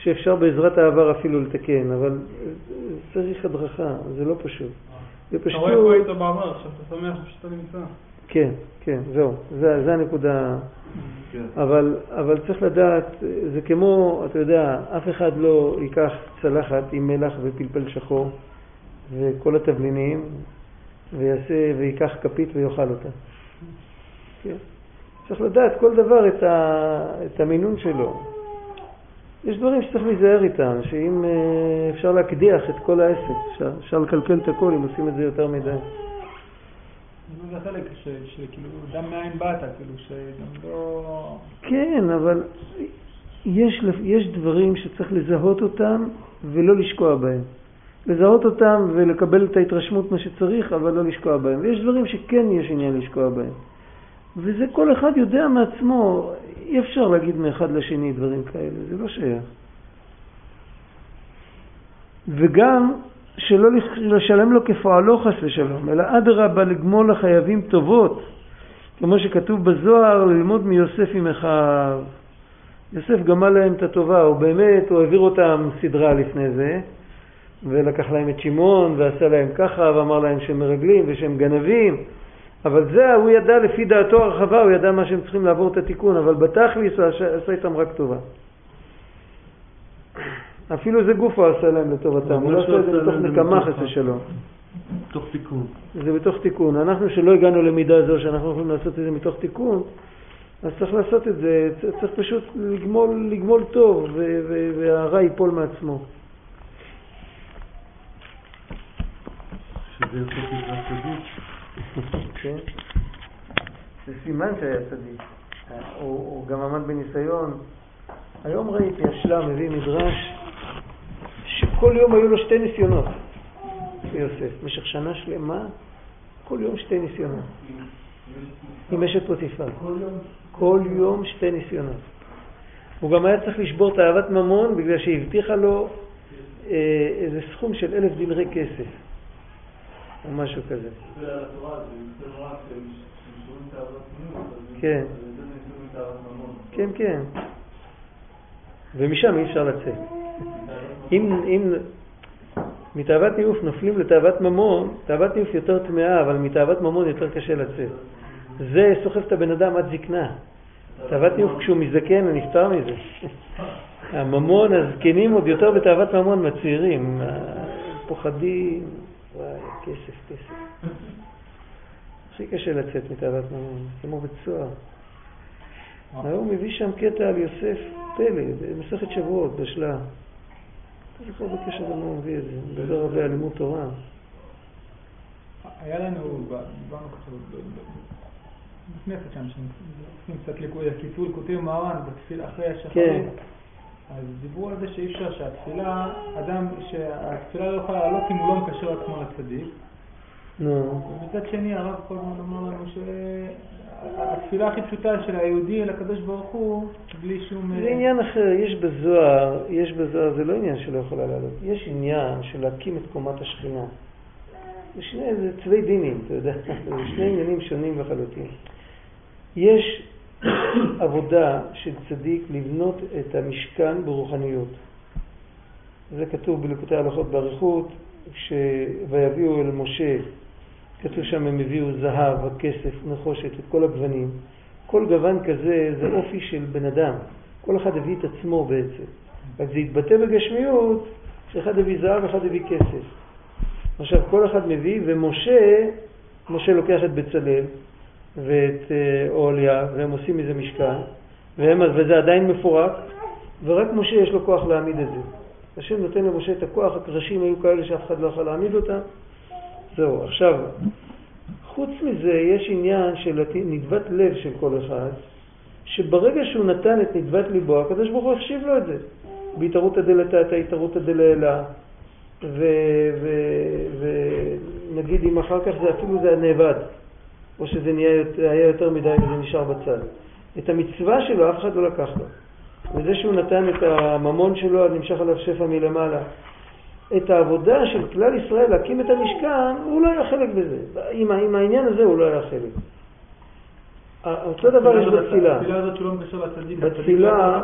שאפשר בעזרת העבר אפילו לתקן, אבל צריך הדרכה, זה לא פשוט. זה פשוט... אתה רואה איפה היית בעבר, עכשיו אתה שמח שאתה נמצא. כן, כן, זהו, זה, זה הנקודה. כן. אבל, אבל צריך לדעת, זה כמו, אתה יודע, אף אחד לא ייקח צלחת עם מלח ופלפל שחור וכל התבלינים ויעשה, ויקח כפית ויאכל אותה. כן. צריך לדעת כל דבר את, ה, את המינון שלו. יש דברים שצריך להיזהר איתם, שאם אה, אפשר להקדיח את כל העסק, אפשר, אפשר לקלקל את הכל אם עושים את זה יותר מדי. זה חלק שכאילו, גם מאין באת, כאילו, שגם לא... כן, אבל יש, יש דברים שצריך לזהות אותם ולא לשקוע בהם. לזהות אותם ולקבל את ההתרשמות מה שצריך, אבל לא לשקוע בהם. ויש דברים שכן יש עניין לשקוע בהם. וזה כל אחד יודע מעצמו, אי אפשר להגיד מאחד לשני דברים כאלה, זה לא שייך. וגם שלא לשלם לו כפועלו חס ושלום, אלא אדרבה לגמול לחייבים טובות, כמו שכתוב בזוהר, ללמוד מיוסף עם אחיו. יוסף גמל להם את הטובה, הוא באמת, הוא העביר אותם סדרה לפני זה, ולקח להם את שמעון, ועשה להם ככה, ואמר להם שהם מרגלים ושהם גנבים, אבל זה, הוא ידע לפי דעתו הרחבה, הוא ידע מה שהם צריכים לעבור את התיקון, אבל בתכלס הוא עשה איתם רק טובה. אפילו זה גוף הוא עשה להם לטובתם, הוא לא עשה את זה מתוך נקמה חס ושלום. תוך תיקון. זה בתוך תיקון. אנחנו שלא הגענו למידה זו שאנחנו יכולים לעשות את זה מתוך תיקון, אז צריך לעשות את זה, צריך פשוט לגמול, לגמול טוב ו- ו- והרע ייפול מעצמו. שזה יכול להיות צדיק. כן? זה סימן שהיה צדיק. הוא, הוא גם עמד בניסיון. היום ראיתי, השלם מביא מדרש שכל יום היו לו שתי ניסיונות ליוסף. במשך שנה שלמה, כל יום שתי ניסיונות. עם אשת פוטיפר. כל יום שתי ניסיונות. הוא גם היה צריך לשבור את אהבת ממון בגלל שהבטיחה לו אה, איזה סכום של אלף דינרי כסף, או משהו כזה. כן. כן, כן. ומשם אי אפשר לצאת. אם, אם מתאוות ניאוף נופלים לתאוות ממון, תאוות ניאוף יותר טמאה, אבל מתאוות ממון יותר קשה לצאת. זה סוחב את הבן אדם עד זקנה. תאוות ניאוף כשהוא מזדקן הוא נפטר מזה. הממון, הזקנים עוד יותר בתאוות ממון מהצעירים. פוחדים, וואי, כסף, כסף. הכי קשה לצאת מתאוות ממון, כמו בית סוהר. היום מביא שם קטע על יוסף פלא, במסכת שבועות, בשלה. זוכר בקשר למה הוא מביא את זה, הוא מדבר הרבה על לימוד תורה. היה לנו, דיברנו ככה ב- ב- בכנסת שם, שעושים קצת ליקוי, קיצור כותב מרן בתפילה אחרי השחרית. כן. אז דיברו על זה שאי אפשר שהתפילה, אדם, שהתפילה לא יכולה לעלות אם הוא לא מקשר עצמו לצדיק. נו, ומצד שני הרב כל הזמן אמר לנו שהתפילה הכי פשוטה של היהודי אל הקדוש ברוך הוא, בלי שום... זה עניין אחר, יש בזוהר, יש בזוהר, זה לא עניין שלא יכולה לעלות, יש עניין של להקים את קומת השכינה. זה שני, זה צווי דינים, אתה יודע, זה שני עניינים שונים לחלוטין. יש עבודה של צדיק לבנות את המשכן ברוחניות. זה כתוב בליקוטי ההלכות באריכות, כש- ויביאו אל משה, כתוב שם הם הביאו זהב, הכסף, נחושת, את כל הגוונים. כל גוון כזה זה אופי של בן אדם. כל אחד הביא את עצמו בעצם. רק זה התבטא בגשמיות שאחד הביא זהב, אחד הביא כסף. עכשיו כל אחד מביא, ומשה, משה לוקח את בצלאל ואת אה, אוליה, והם עושים מזה משכן, והם, וזה עדיין מפורק, ורק משה יש לו כוח להעמיד את זה. השם נותן למשה את הכוח, הקרשים היו כאלה שאף אחד לא יכול להעמיד אותם. זהו, עכשיו, חוץ מזה יש עניין של נדבת לב של כל אחד, שברגע שהוא נתן את נדבת ליבו, הקדוש ברוך הוא החשיב לו את זה. בהתערותא דלתתא, התערותא דלעילא, ונגיד אם אחר כך זה אפילו זה נאבד, או שזה נהיה, היה יותר מדי וזה נשאר בצד. את המצווה שלו אף אחד לא לקח לו. וזה שהוא נתן את הממון שלו, אז נמשך עליו שפע מלמעלה. את העבודה של כלל ישראל להקים את המשכן, הוא לא היה חלק בזה. עם, עם העניין הזה הוא לא היה חלק. אותו דבר יש בתפילה. התפילה הזאת שהוא לא מקשר לצדיק. בתפילה?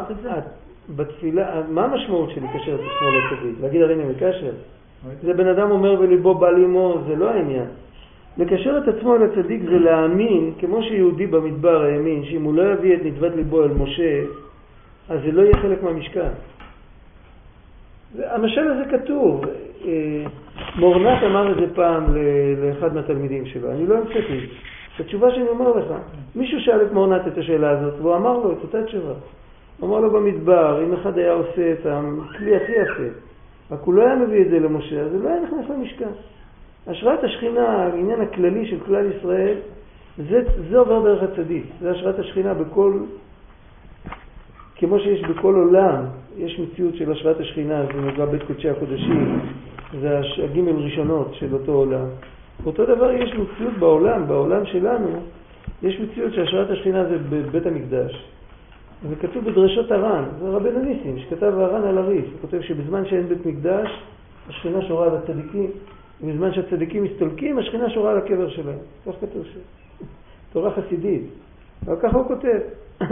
בתפילה, מה המשמעות של לקשר את עצמו לצדיק? להגיד הרי אני מקשר? זה בן אדם אומר בליבו בא לי עמו, זה לא העניין. לקשר את עצמו לצדיק זה להאמין, כמו שיהודי במדבר האמין, שאם הוא לא יביא את נדבת ליבו אל משה, אז זה לא יהיה חלק מהמשכן. המשל הזה כתוב. אה, מורנת אמר את זה פעם לאחד מהתלמידים שלו, אני לא המצאתי את זה. זו תשובה שאני אומר לך. מישהו שאל את מורנת את השאלה הזאת, והוא אמר לו את אותה תשובה. הוא אמר לו במדבר, אם אחד היה עושה את הכלי הכי יפה, רק הוא לא היה מביא את זה למשה, אז הוא לא היה נכנס למשכן. השראת השכינה, העניין הכללי של כלל ישראל, זה, זה עובר דרך הצדיק. זה השראת השכינה בכל, כמו שיש בכל עולם, יש מציאות של השראת השכינה, זה נקרא בית קודשי הקודשים, זה הגימל ראשונות של אותו עולם. אותו דבר יש מציאות בעולם, בעולם שלנו, יש מציאות שהשראת השכינה זה בבית המקדש. זה כתוב בדרשות הר"ן, זה רבנו ניסים, שכתב הר"ן על הריף, הוא כותב שבזמן שאין בית מקדש, השכינה שורה על הצדיקים, ובזמן שהצדיקים מסתלקים, השכינה שורה על הקבר שלהם. כך כתוב שם. תורה חסידית. אבל ככה הוא כותב.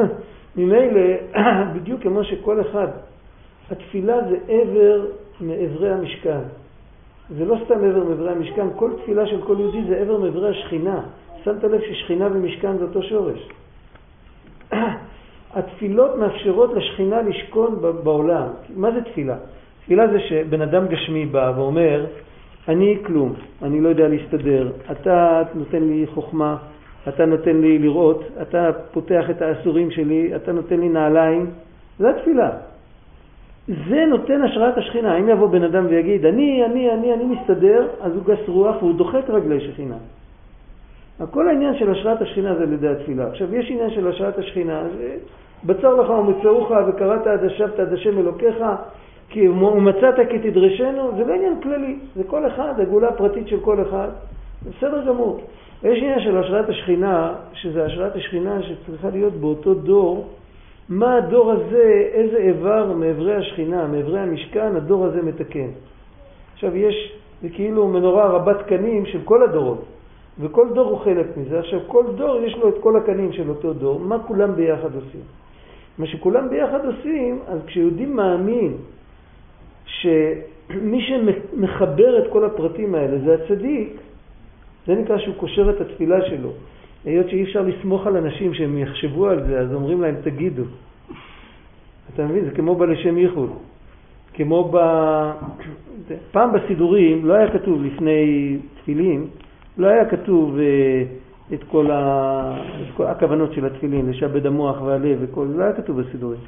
ממילא, בדיוק כמו שכל אחד, התפילה זה עבר מאברי המשכן. זה לא סתם עבר מאברי המשכן, כל תפילה של כל יהודי זה עבר מאברי השכינה. שמת לב ששכינה ומשכן זה אותו שורש. התפילות מאפשרות לשכינה לשכון בעולם. מה זה תפילה? תפילה זה שבן אדם גשמי בא ואומר, אני כלום, אני לא יודע להסתדר, אתה נותן לי חוכמה, אתה נותן לי לראות, אתה פותח את האסורים שלי, אתה נותן לי נעליים, זה התפילה. זה נותן השראת השכינה. אם יבוא בן אדם ויגיד, אני, אני, אני, אני מסתדר, אז הוא גס רוח והוא דוחק רגלי שכינה. כל העניין של השראת השכינה זה לידי התפילה. עכשיו, יש עניין של השראת השכינה, זה בצר לך ומצאוך וקראת עד השבת עד השם אלוקיך, כי ומצאת כי תדרשנו, זה לא עניין כללי, זה כל אחד, הגאולה הפרטית של כל אחד, זה בסדר גמור. יש עניין של השראת השכינה, שזה השראת השכינה שצריכה להיות באותו דור, מה הדור הזה, איזה איבר מאיברי השכינה, מאיברי המשכן, הדור הזה מתקן. עכשיו יש, זה כאילו מנורה רבת קנים של כל הדורות, וכל דור הוא חלק מזה. עכשיו כל דור יש לו את כל הקנים של אותו דור, מה כולם ביחד עושים? מה שכולם ביחד עושים, אז כשיהודי מאמין שמי שמחבר את כל הפרטים האלה זה הצדיק, זה נקרא שהוא קושר את התפילה שלו. היות שאי אפשר לסמוך על אנשים שהם יחשבו על זה, אז אומרים להם תגידו. אתה מבין? זה כמו בלשם ייחוד. כמו ב... פעם בסידורים לא היה כתוב לפני תפילין, לא היה כתוב אה, את כל, ה... את כל הכוונות של התפילין, לשעבד המוח והלב וכל זה, לא היה כתוב בסידורים.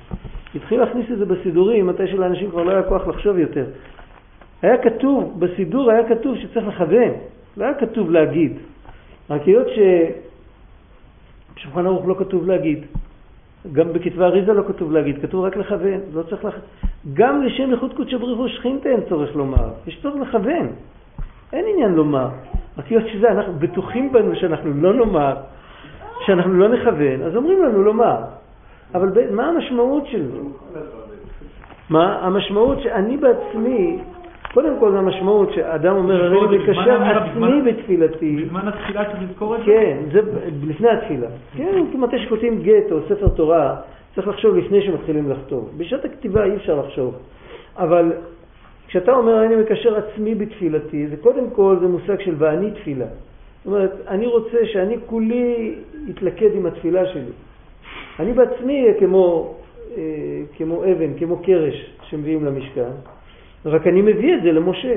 התחיל להכניס את זה בסידורים, מתי שלאנשים כבר לא היה כוח לחשוב יותר. היה כתוב, בסידור היה כתוב שצריך לכוון, לא היה כתוב להגיד. רק היות שבשולחן ערוך לא כתוב להגיד, גם בכתבי אריזה לא כתוב להגיד, כתוב רק לכוון, לא צריך לכוון. גם לשם איכות קודשא בריחו שכינתא אין צורך לומר, יש צורך לכוון, אין עניין לומר. רק היות שזה, אנחנו בטוחים בנו שאנחנו לא נאמר, שאנחנו לא נכוון, אז אומרים לנו לומר. אבל מה המשמעות של זה? מה? המשמעות שאני בעצמי, קודם כל המשמעות שאדם אומר, הרי אני מקשר עצמי בתפילתי. בזמן התפילה צריך לזכור את זה? כן, זה לפני התפילה. כן, מתי שכותבים גט או ספר תורה, צריך לחשוב לפני שמתחילים לכתוב. בשעת הכתיבה אי אפשר לחשוב. אבל כשאתה אומר אני מקשר עצמי בתפילתי, זה קודם כל זה מושג של ואני תפילה. זאת אומרת, אני רוצה שאני כולי אתלכד עם התפילה שלי. אני בעצמי אהיה כמו, אה, כמו אבן, כמו קרש שמביאים למשכן, רק אני מביא את זה למשה.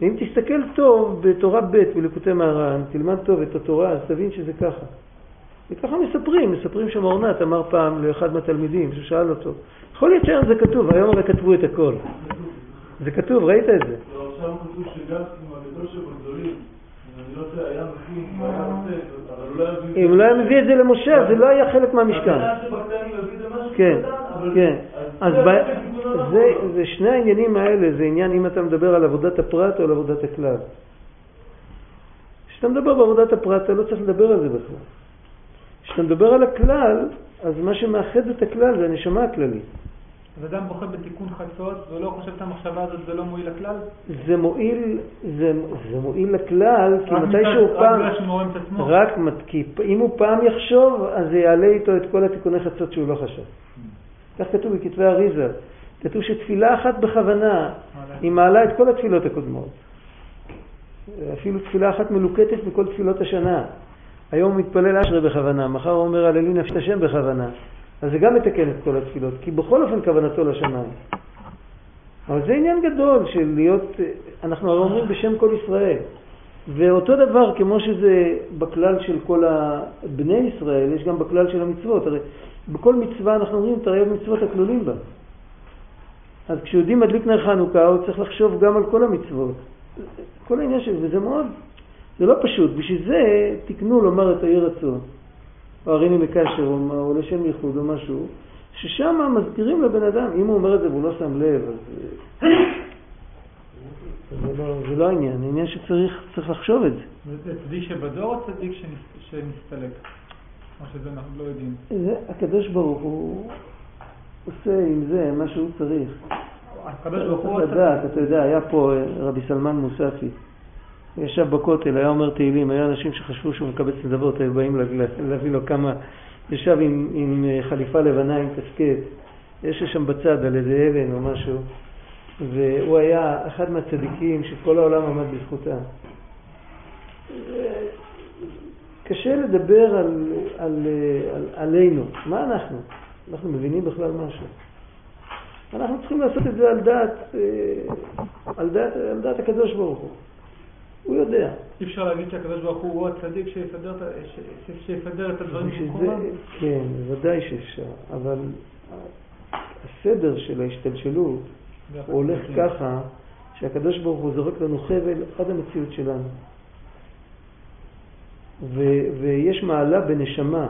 ואם תסתכל טוב בתורה ב' בלקוטי מהר"ן, תלמד טוב את התורה, אז תבין שזה ככה. וככה מספרים, מספרים שם אורנת אמר פעם לאחד מהתלמידים ששאל אותו, יכול להיות שהיום זה כתוב, היום הרי כתבו את הכל. זה כתוב, ראית את זה. לא, עכשיו כתוב שגם עם הגדול שבגדולים, אני לא יודע, היה מכין, היה רוצה, לא. אם הוא לא היה מביא את זה למשה, זה לא היה חלק מהמשכן. כן, כן. אז זה שני העניינים האלה, זה עניין אם אתה מדבר על עבודת הפרט או על עבודת הכלל. כשאתה מדבר בעבודת הפרט, אתה לא צריך לדבר על זה בכלל. כשאתה מדבר על הכלל, אז מה שמאחד את הכלל זה הנשמה הכללית. אז אדם בוחר בתיקון חצות ולא חושב את המחשבה הזאת, זה לא מועיל לכלל? זה מועיל, זה, זה מועיל לכלל, כי מתי שהוא פעם... רק בגלל שהוא מעורם את עצמו? רק, כי אם הוא פעם יחשוב, אז זה יעלה איתו את כל התיקוני חצות שהוא לא חשב. כך כתוב בכתבי אריזה. כתוב שתפילה אחת בכוונה, היא מעלה את כל התפילות הקודמות. אפילו תפילה אחת מלוקטת בכל תפילות השנה. היום הוא מתפלל אשרי בכוונה, מחר הוא אומר הללי נפשת השם בכוונה. אז זה גם מתקן את כל התפילות, כי בכל אופן כוונתו לשמיים. אבל זה עניין גדול של להיות, אנחנו הרי אומרים בשם כל ישראל. ואותו דבר כמו שזה בכלל של כל בני ישראל, יש גם בכלל של המצוות. הרי בכל מצווה אנחנו אומרים תראה במצוות הכלולים בה. אז כשיהודי מדליק נר חנוכה הוא צריך לחשוב גם על כל המצוות. כל העניין של זה, וזה מאוד, זה לא פשוט. בשביל זה תקנו לומר את היהי רצון. או הריני מקשר, או, או לשם ייחוד או משהו, ששם מזכירים לבן אדם, אם הוא אומר את זה והוא לא שם לב, אז זה לא, זה לא העניין, העניין שצריך לחשוב את זה. זה צדיק שבדור או צדיק שמסתלק? או שזה אנחנו לא יודעים? זה, הקדוש ברוך הוא עושה עם זה מה שהוא צריך. הקדוש ברוך הוא... אתה יודע, היה פה רבי סלמן מוספי. הוא ישב בכותל, היה אומר תהילים, היה אנשים שחשבו שהוא מקבץ נדבות, היו באים להביא לו כמה, ישב עם, עם אה, חליפה לבנה עם קסקט, יש שם בצד על איזה אבן או משהו, והוא היה אחד מהצדיקים שכל העולם עמד בזכותם. קשה לדבר על, על, על, עלינו, מה אנחנו? אנחנו מבינים בכלל משהו. אנחנו צריכים לעשות את זה על דעת, אה, על דעת, על דעת הקדוש ברוך הוא. הוא יודע. אי אפשר להגיד שהקדוש ברוך הוא הוא הצדיק שיסדר את הדברים בשביל במקומם? זה- כן, בוודאי שאפשר, אבל הסדר של ההשתלשלות הוא הולך ככה שהקדוש ברוך הוא זורק לנו חבל עד המציאות שלנו. ו- ויש מעלה בנשמה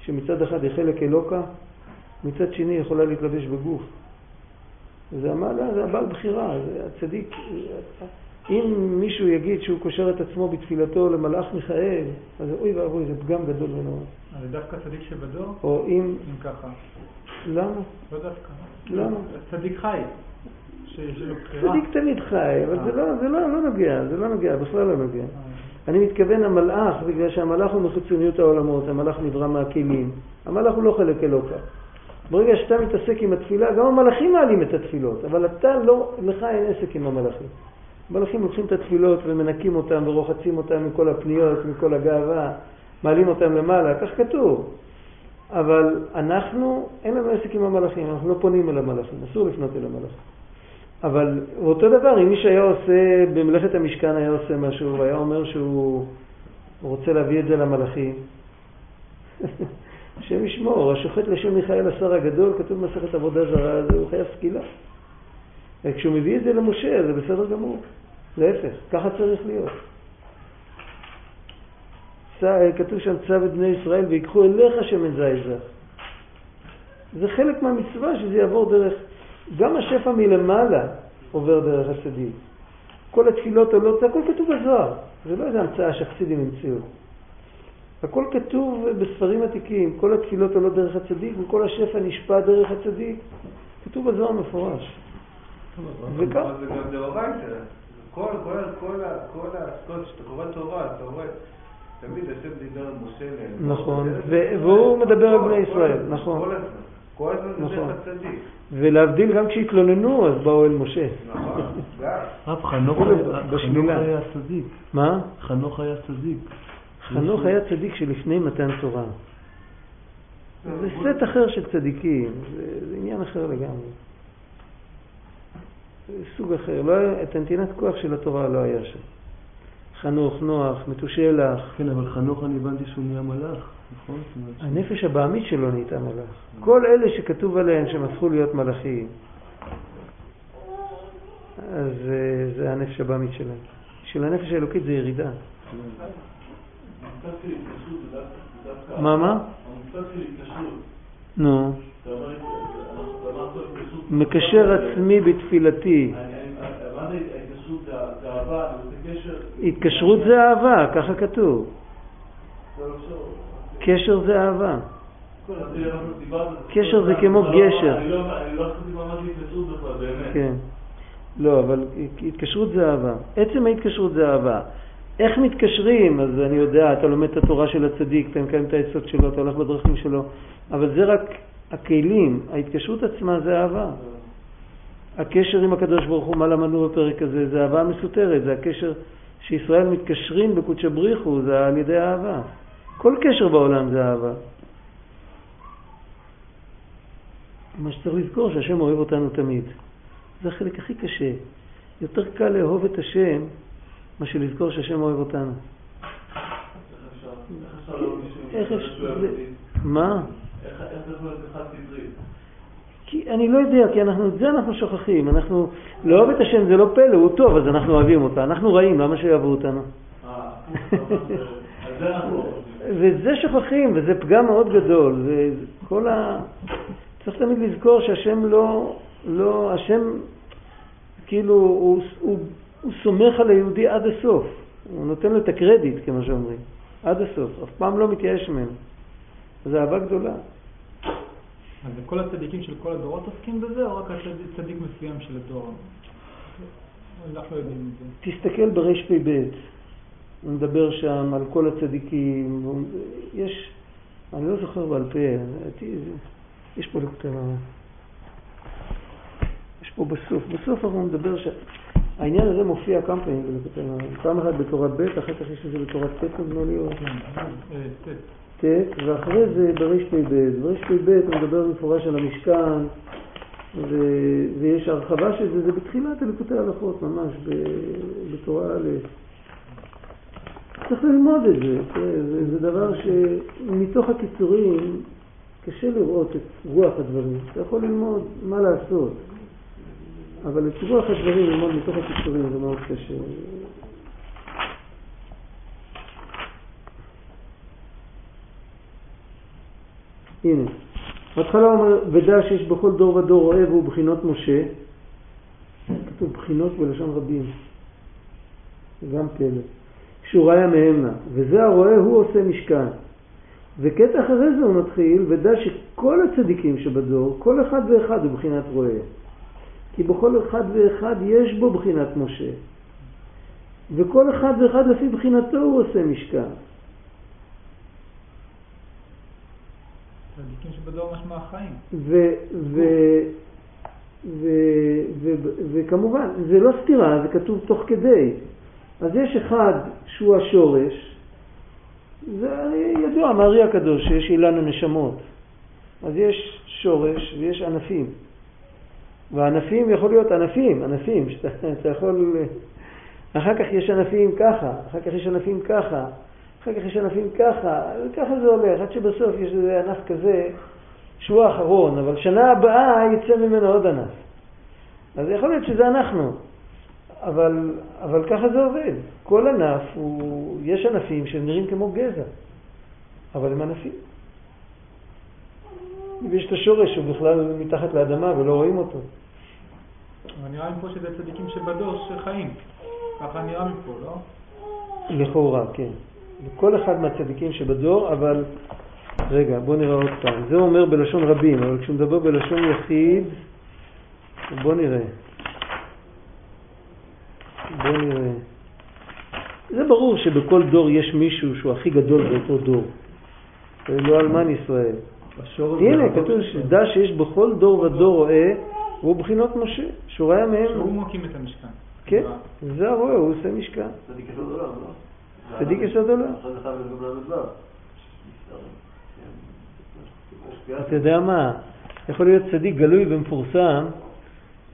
שמצד אחד היא חלק אלוקה, מצד שני היא יכולה להתלבש בגוף. זה המעלה, זה הבעל בחירה, זה הצדיק. אם מישהו יגיד שהוא קושר את עצמו בתפילתו למלאך מיכאל, אז אוי ואבוי, זה פגם גדול ונורא. אז דווקא צדיק שבדור? או אם, אם ככה. למה? לא דווקא. למה? צדיק חי. צדיק תמיד חי, אבל זה לא, זה לא, לא נוגע, זה לא נוגע, בכלל לא נוגע. אה. אני מתכוון המלאך, בגלל שהמלאך הוא מחיצוניות העולמות, המלאך נברא מהכלים. המלאך הוא לא חלק אלוקה. ברגע שאתה מתעסק עם התפילה, גם המלאכים מעלים את התפילות, אבל אתה לא, לך אין עסק עם המלאכים. המלאכים לוקחים את התפילות ומנקים אותם ורוחצים אותם מכל הפניות, מכל הגאווה, מעלים אותם למעלה, כך כתוב. אבל אנחנו, אין לנו עסק עם המלאכים, אנחנו לא פונים אל המלאכים, אסור לפנות אל המלאכים. אבל אותו דבר, אם מישהו היה עושה, במלאכת המשכן היה עושה משהו, והיה אומר שהוא רוצה להביא את זה למלאכים, השם ישמור, השוחט לשם מיכאל השר הגדול, כתוב במסכת עבודה זרה, הוא חייב סקילה. כשהוא מביא את זה למשה, זה בסדר גמור. להפך, ככה צריך להיות. צ- כתוב שם צו את בני ישראל ויקחו אליך שמן זית זך. זה חלק מהמצווה שזה יעבור דרך, גם השפע מלמעלה עובר דרך הצדיק. כל התפילות עולות, זה הכל כתוב בזוהר, זה לא איזה המצאה שהחסידים המציאו. הכל כתוב בספרים עתיקים, כל התפילות עולות דרך הצדיק וכל השפע נשפע דרך הצדיק. כתוב בזוהר מפורש. זה גם דאורייתא. כל, כל, כל, כל העסקות שאתה קורא תורה, אתה רואה, תמיד השם דיבר על משה אליהם. נכון, והוא מדבר על בני ישראל, נכון. כל הזמן. כל הזמן זה נכון. דרך הצדיק. ולהבדיל גם כשהתלוננו, אז באו אל משה. נכון, גם. רב חנוך היה- צדיק. מה? חנוך היה צדיק. חנוך היה צדיק שלפני מתן תורה. זה סט אחר של צדיקים, זה, זה עניין אחר לגמרי. סוג אחר. לא היה, את הנתינת כוח של התורה לא היה שם. חנוך, נוח, מתושלח, כן, אבל חנוך אני הבנתי שהוא נהיה מלאך, נכון? הנפש הבעמית שלו נהייתה מלאך. כל אלה שכתוב עליהם שהם הפכו להיות מלאכים, אז אה, זה הנפש הבעמית שלהם. של הנפש האלוקית זה ירידה. מה, מה? המושג של התקשרות. נו, מקשר עצמי בתפילתי. התקשרות זה אהבה, ככה כתוב. זה לא אפשר. קשר זה אהבה. קשר זה כמו לא- גשר. לא לא. כן. לא, אבל התקשרות זה אהבה. עצם ההתקשרות זה אהבה. איך מתקשרים? אז אני יודע, אתה לומד את התורה של הצדיק, אתה מקיים את העצות שלו, אתה הולך בדרכים שלו, אבל זה רק הכלים, ההתקשרות עצמה זה אהבה. הקשר עם הקדוש ברוך הוא, מה למדנו בפרק הזה? זה אהבה מסותרת, זה הקשר שישראל מתקשרים בקודשא בריחו, זה על ידי אהבה. כל קשר בעולם זה אהבה. מה שצריך לזכור שהשם אוהב אותנו תמיד. זה החלק הכי קשה. יותר קל לאהוב את השם מאשר לזכור שהשם אוהב אותנו. איך אפשר-? מה? איך איך זה יכול להיות אחד סדרי? כי אני לא יודע, כי אנחנו, את זה אנחנו שוכחים. אנחנו, לאהוב את השם זה לא פלא, הוא טוב, אז אנחנו אוהבים אותו. אנחנו רעים, למה שיאהבו אותנו? אה, אתה אומר, על זה אנחנו לא חושבים. ואת זה שוכחים, וזה פגם מאוד גדול. זה, זה כל ה... צריך תמיד לזכור שהשם לא, לא, השם כאילו, הוא, הוא, הוא סומך על היהודי עד הסוף. הוא נותן לו את הקרדיט, כמו שאומרים, עד הסוף. אף פעם לא מתייאש ממנו. זו אהבה גדולה. אז כל הצדיקים של כל הדורות עוסקים בזה, או רק הצדיק צדיק מסוים של הדור? אנחנו לא יודעים את זה. תסתכל ברפ"ב, הוא מדבר שם על כל הצדיקים, יש, אני לא זוכר בעל פה, יש פה דוקטור, יש פה בסוף, בסוף הוא מדבר שהעניין הזה מופיע כמה פעמים. פעם אחת בתורת ב', אחר כך יש את זה בתורת ט' נדמה לי, או ט'. ואחרי זה ברפ"ב. ברפ"ב הוא מדבר במפורש על המשכן, ו- יש הרחבה של זה, זה בתחילת הליקוטי ההלכות, ממש, ב- בתורה א'. צריך ללמוד את זה, תראה, זה, זה דבר שמתוך הקיצורים קשה לראות את רוח הדברים. אתה יכול ללמוד מה לעשות, אבל את רוח הדברים ללמוד מתוך הקיצורים זה מאוד קשה. הנה, בהתחלה הוא אומר, ודע שיש בכל דור ודור רואה והוא בחינות משה. כתוב בחינות בלשון רבים. גם פלא. כשהוא ראיה מהמנה, וזה הרואה הוא עושה משכן. וקטע אחרי זה הוא מתחיל, ודע שכל הצדיקים שבדור, כל אחד ואחד הוא בחינת רואה. כי בכל אחד ואחד יש בו בחינת משה. וכל אחד ואחד לפי בחינתו הוא עושה משכן. צדיקים שבדור משמע החיים. וכמובן, זה לא סתירה, זה כתוב תוך כדי. אז יש אחד שהוא השורש, זה ידוע מארי הקדוש שיש אילן הנשמות. אז יש שורש ויש ענפים. והענפים יכול להיות ענפים, ענפים, שאתה אתה יכול... אחר כך יש ענפים ככה, אחר כך יש ענפים ככה, אחר כך יש ענפים ככה, וככה זה הולך, עד שבסוף יש איזה ענף כזה שהוא האחרון, אבל שנה הבאה יצא ממנו עוד ענף. אז יכול להיות שזה אנחנו, אבל, אבל ככה זה עובד. כל ענף, הוא, יש ענפים שנראים כמו גזע, אבל הם ענפים. ויש את השורש שהוא בכלל מתחת לאדמה ולא רואים אותו. אבל נראה לי פה שזה צדיקים שבדור שחיים. ככה נראה מפה, לא? לכאורה, כן. לכל אחד מהצדיקים שבדור, אבל רגע, בוא נראה עוד פעם. זה אומר בלשון רבים, אבל כשהוא מדבר בלשון יחיד, בוא נראה. בוא נראה. זה ברור שבכל דור יש מישהו שהוא הכי גדול באותו דור. זה לא אלמן ישראל. הנה, כתוב. שדע שיש בכל דור ודור רואה, והוא בחינות משה, שהוא ראה שהוא מהם. מקים את המשכן. כן, זה הרואה, הוא עושה משכן. צדיק יסוד עולם, לא? צדיק עולם. חייב להיות גם ל"ו. אתה יודע מה, יכול להיות צדיק גלוי ומפורסם,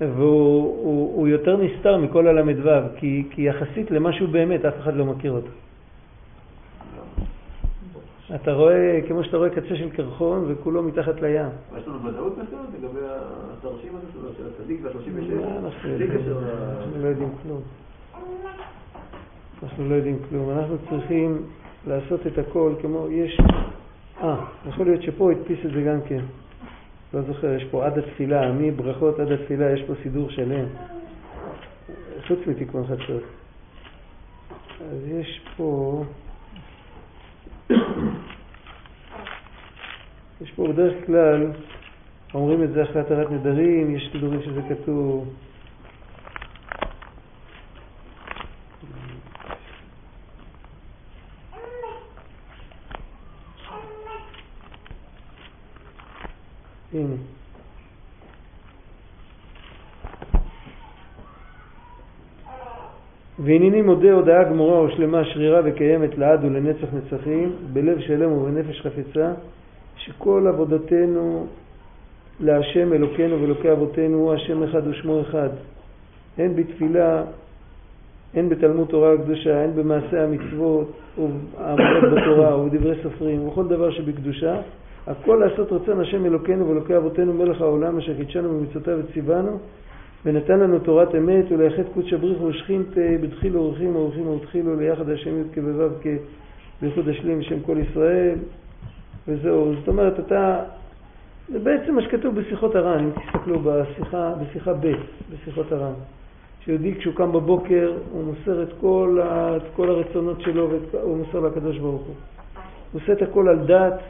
והוא הוא, הוא יותר נסתר מכל הל"ו, כי, כי יחסית למה שהוא באמת, אף אחד לא מכיר אותו. אתה רואה, כמו שאתה רואה קצה של קרחון וכולו מתחת לים. יש לנו ודאות מסוימת לגבי התרשים הזה של הצדיק וה-36? מה אנחנו צדיק יודעים? יסוד אנחנו לא יודעים כלום. אנחנו לא יודעים כלום. אנחנו צריכים לעשות את הכל כמו, יש... אה, יכול להיות שפה הדפיס את זה גם כן. לא זוכר, יש פה עד התפילה, מברכות עד התפילה, יש פה סידור שלם. חוץ מתיקון חצות. אז יש פה... יש פה בדרך כלל, אומרים את זה אחרי התרת נדרים, יש סידורים שזה כתוב. הנה. והנני מודה הודעה גמורה ושלמה שרירה וקיימת לעד ולנצח נצחים, בלב שלם ובנפש חפצה, שכל עבודתנו להשם אלוקינו ואלוקי אבותינו הוא השם אחד ושמו אחד. הן בתפילה, הן בתלמוד תורה הקדושה, הן במעשה המצוות והעמדות בתורה ובדברי סופרים ובכל דבר שבקדושה, הכל לעשות רצון השם אלוקינו ואלוקי אבותינו מלך העולם אשר קידשנו במצוותיו וציוונו ונתן לנו תורת אמת ולייחד קודש הבריחו ושכינתה בדחילו אורחים אורחים ותחילו ליחד השם י' כבבב כבייחוד השלים בשם כל ישראל וזהו. זאת אומרת, אתה... זה בעצם מה שכתוב בשיחות הר"ן, אם תסתכלו בשיחה, בשיחה ב', בשיחות הר"ן. שיהודי כשהוא קם בבוקר, הוא מוסר את כל, ה, את כל הרצונות שלו, והוא מוסר לקדוש ברוך הוא. הוא עושה את הכל על דת,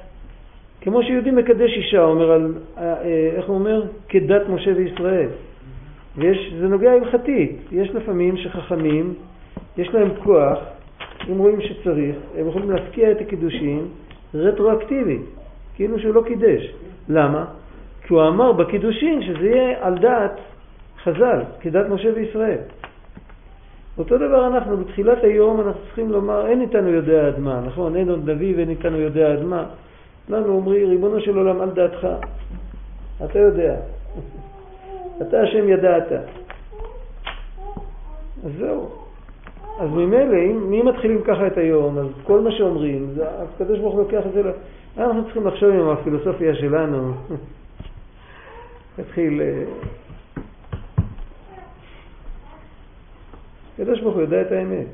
כמו שיהודי מקדש אישה, אומר על, אה, איך הוא אומר? כדת משה וישראל. ויש, זה נוגע הלכתית, יש לפעמים שחכמים, יש להם כוח, אם רואים שצריך, הם יכולים להפקיע את הקידושים רטרואקטיבית, כאילו שהוא לא קידש. למה? כי הוא אמר בקידושין שזה יהיה על דעת חז"ל, כדת משה וישראל. אותו דבר אנחנו, בתחילת היום אנחנו צריכים לומר, אין איתנו יודע עד מה, נכון? אין עוד נביא ואין איתנו יודע עד מה. לנו אומרים, ריבונו של עולם, על דעתך, אתה יודע. אתה השם ידעת. אז זהו. אז ממילא, אם, אם מתחילים ככה את היום, אז כל מה שאומרים, זה- הקדוש ברוך הוא לוקח את זה, ל- אנחנו צריכים לחשוב עם הפילוסופיה שלנו. להתחיל... אה, הקדוש ברוך הוא יודע את האמת.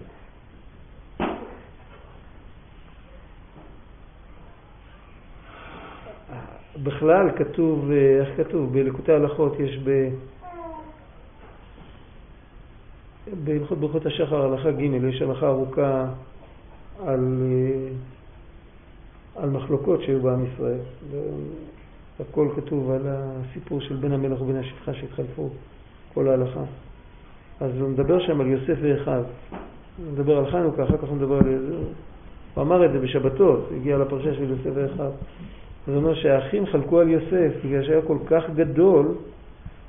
בכלל כתוב, אה, איך כתוב? בלקוטי הלכות יש ב... בהלכות ברכות השחר, הלכה ג', יש הלכה ארוכה על, אה, על מחלוקות שהיו בעם ישראל. הכל כתוב על הסיפור של בן המלך ובן השפחה שהתחלפו, כל ההלכה. אז הוא מדבר שם על יוסף ואחיו. הוא מדבר על חנוכה, אחר כך הוא מדבר על... הוא אמר את זה בשבתות, הגיע לפרשה של יוסף ואחיו. זה אומר שהאחים חלקו על יוסף בגלל שהיה כל כך גדול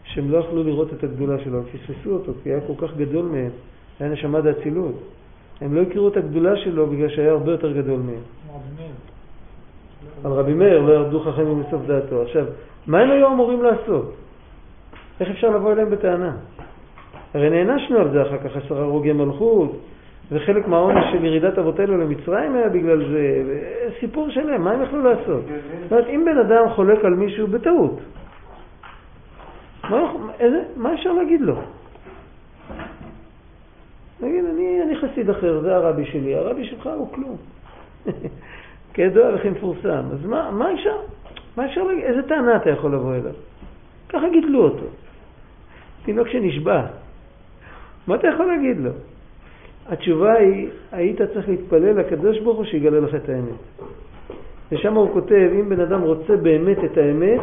שהם לא יכלו לראות את הגדולה שלו, הם פספסו אותו כי היה כל כך גדול מהם, היה נשמה דאצילות. הם לא הכירו את הגדולה שלו בגלל שהיה הרבה יותר גדול מהם. על רבי מאיר לא ירדו חכמים מסוף דעתו. עכשיו, מה הם היו אמורים לעשות? איך אפשר לבוא אליהם בטענה? הרי נענשנו על זה אחר כך, עשרה הרוגי מלכות, וחלק מהעונש של ירידת אבותינו למצרים היה בגלל זה, סיפור שלם, מה הם יכלו לעשות? זאת אומרת, אם בן אדם חולק על מישהו בטעות, מה, איזה, מה אפשר להגיד לו? נגיד, אני, אני חסיד אחר, זה הרבי שלי, הרבי שלך הוא כלום. כידוע וכי מפורסם. אז מה, מה אפשר? מה אפשר להגיד? איזה טענה אתה יכול לבוא אליו? ככה גידלו אותו. תינוק שנשבע. מה אתה יכול להגיד לו? התשובה היא, היית צריך להתפלל לקדוש ברוך הוא שיגלה לך את האמת. ושם הוא כותב, אם בן אדם רוצה באמת את האמת,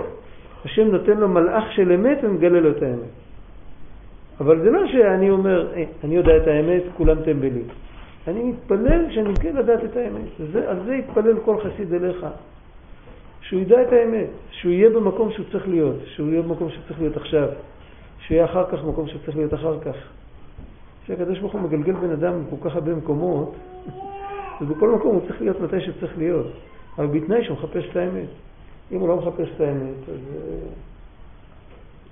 השם נותן לו מלאך של אמת ומגלה לו את האמת. אבל זה לא שאני אומר, "אה, אני יודע את האמת, כולם טמבלים. אני מתפלל שאני כן לדעת את האמת. וזה, על זה יתפלל כל חסיד אליך. שהוא ידע את האמת, שהוא יהיה במקום שהוא צריך להיות, שהוא יהיה במקום שהוא צריך להיות עכשיו, שהוא יהיה אחר כך במקום שהוא צריך להיות אחר כך. שהקדוש ברוך הוא מגלגל בן אדם בכל כך הרבה מקומות, ובכל מקום הוא צריך להיות מתי שצריך להיות, אבל בתנאי שהוא מחפש את האמת. אם הוא לא מחפש את האמת, אז,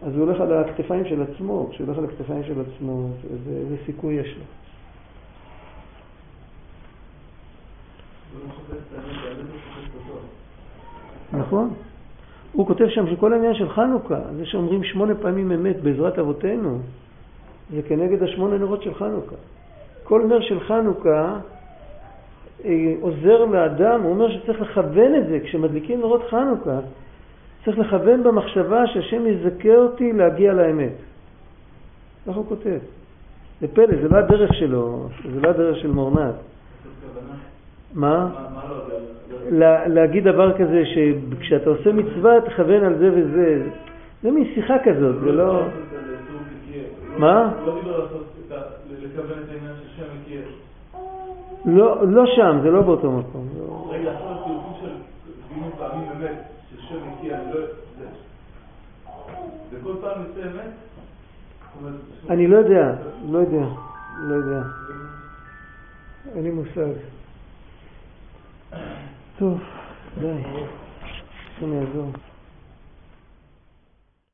אה, אז הוא הולך על הכתפיים של עצמו, כשהוא הולך על הכתפיים של עצמו, איזה, איזה סיכוי יש לו. נכון. הוא כותב שם שכל העניין של חנוכה, זה שאומרים שמונה פעמים אמת בעזרת אבותינו, זה כנגד השמונה נרות של חנוכה. כל נר של חנוכה אה, עוזר לאדם, הוא אומר שצריך לכוון את זה, כשמדליקים נרות חנוכה, צריך לכוון במחשבה שהשם יזכה אותי להגיע לאמת. ככה הוא כותב. זה פלא, זה לא הדרך שלו, זה לא הדרך של מורנת. מה? לה, להגיד דבר כזה שכשאתה עושה מצווה תכוון על זה וזה. זה מין שיחה כזאת, זה לא... מה? לא. לא, לא שם, זה לא באותו מקום. רגע, עכשיו הצירופים של דיון פעמים אמת, של שם מכיר, אני לא... וכל פעם יוצא אמת? אני לא יודע, לא יודע, לא יודע. אין לי מושג. טוב, די. השם יעזור.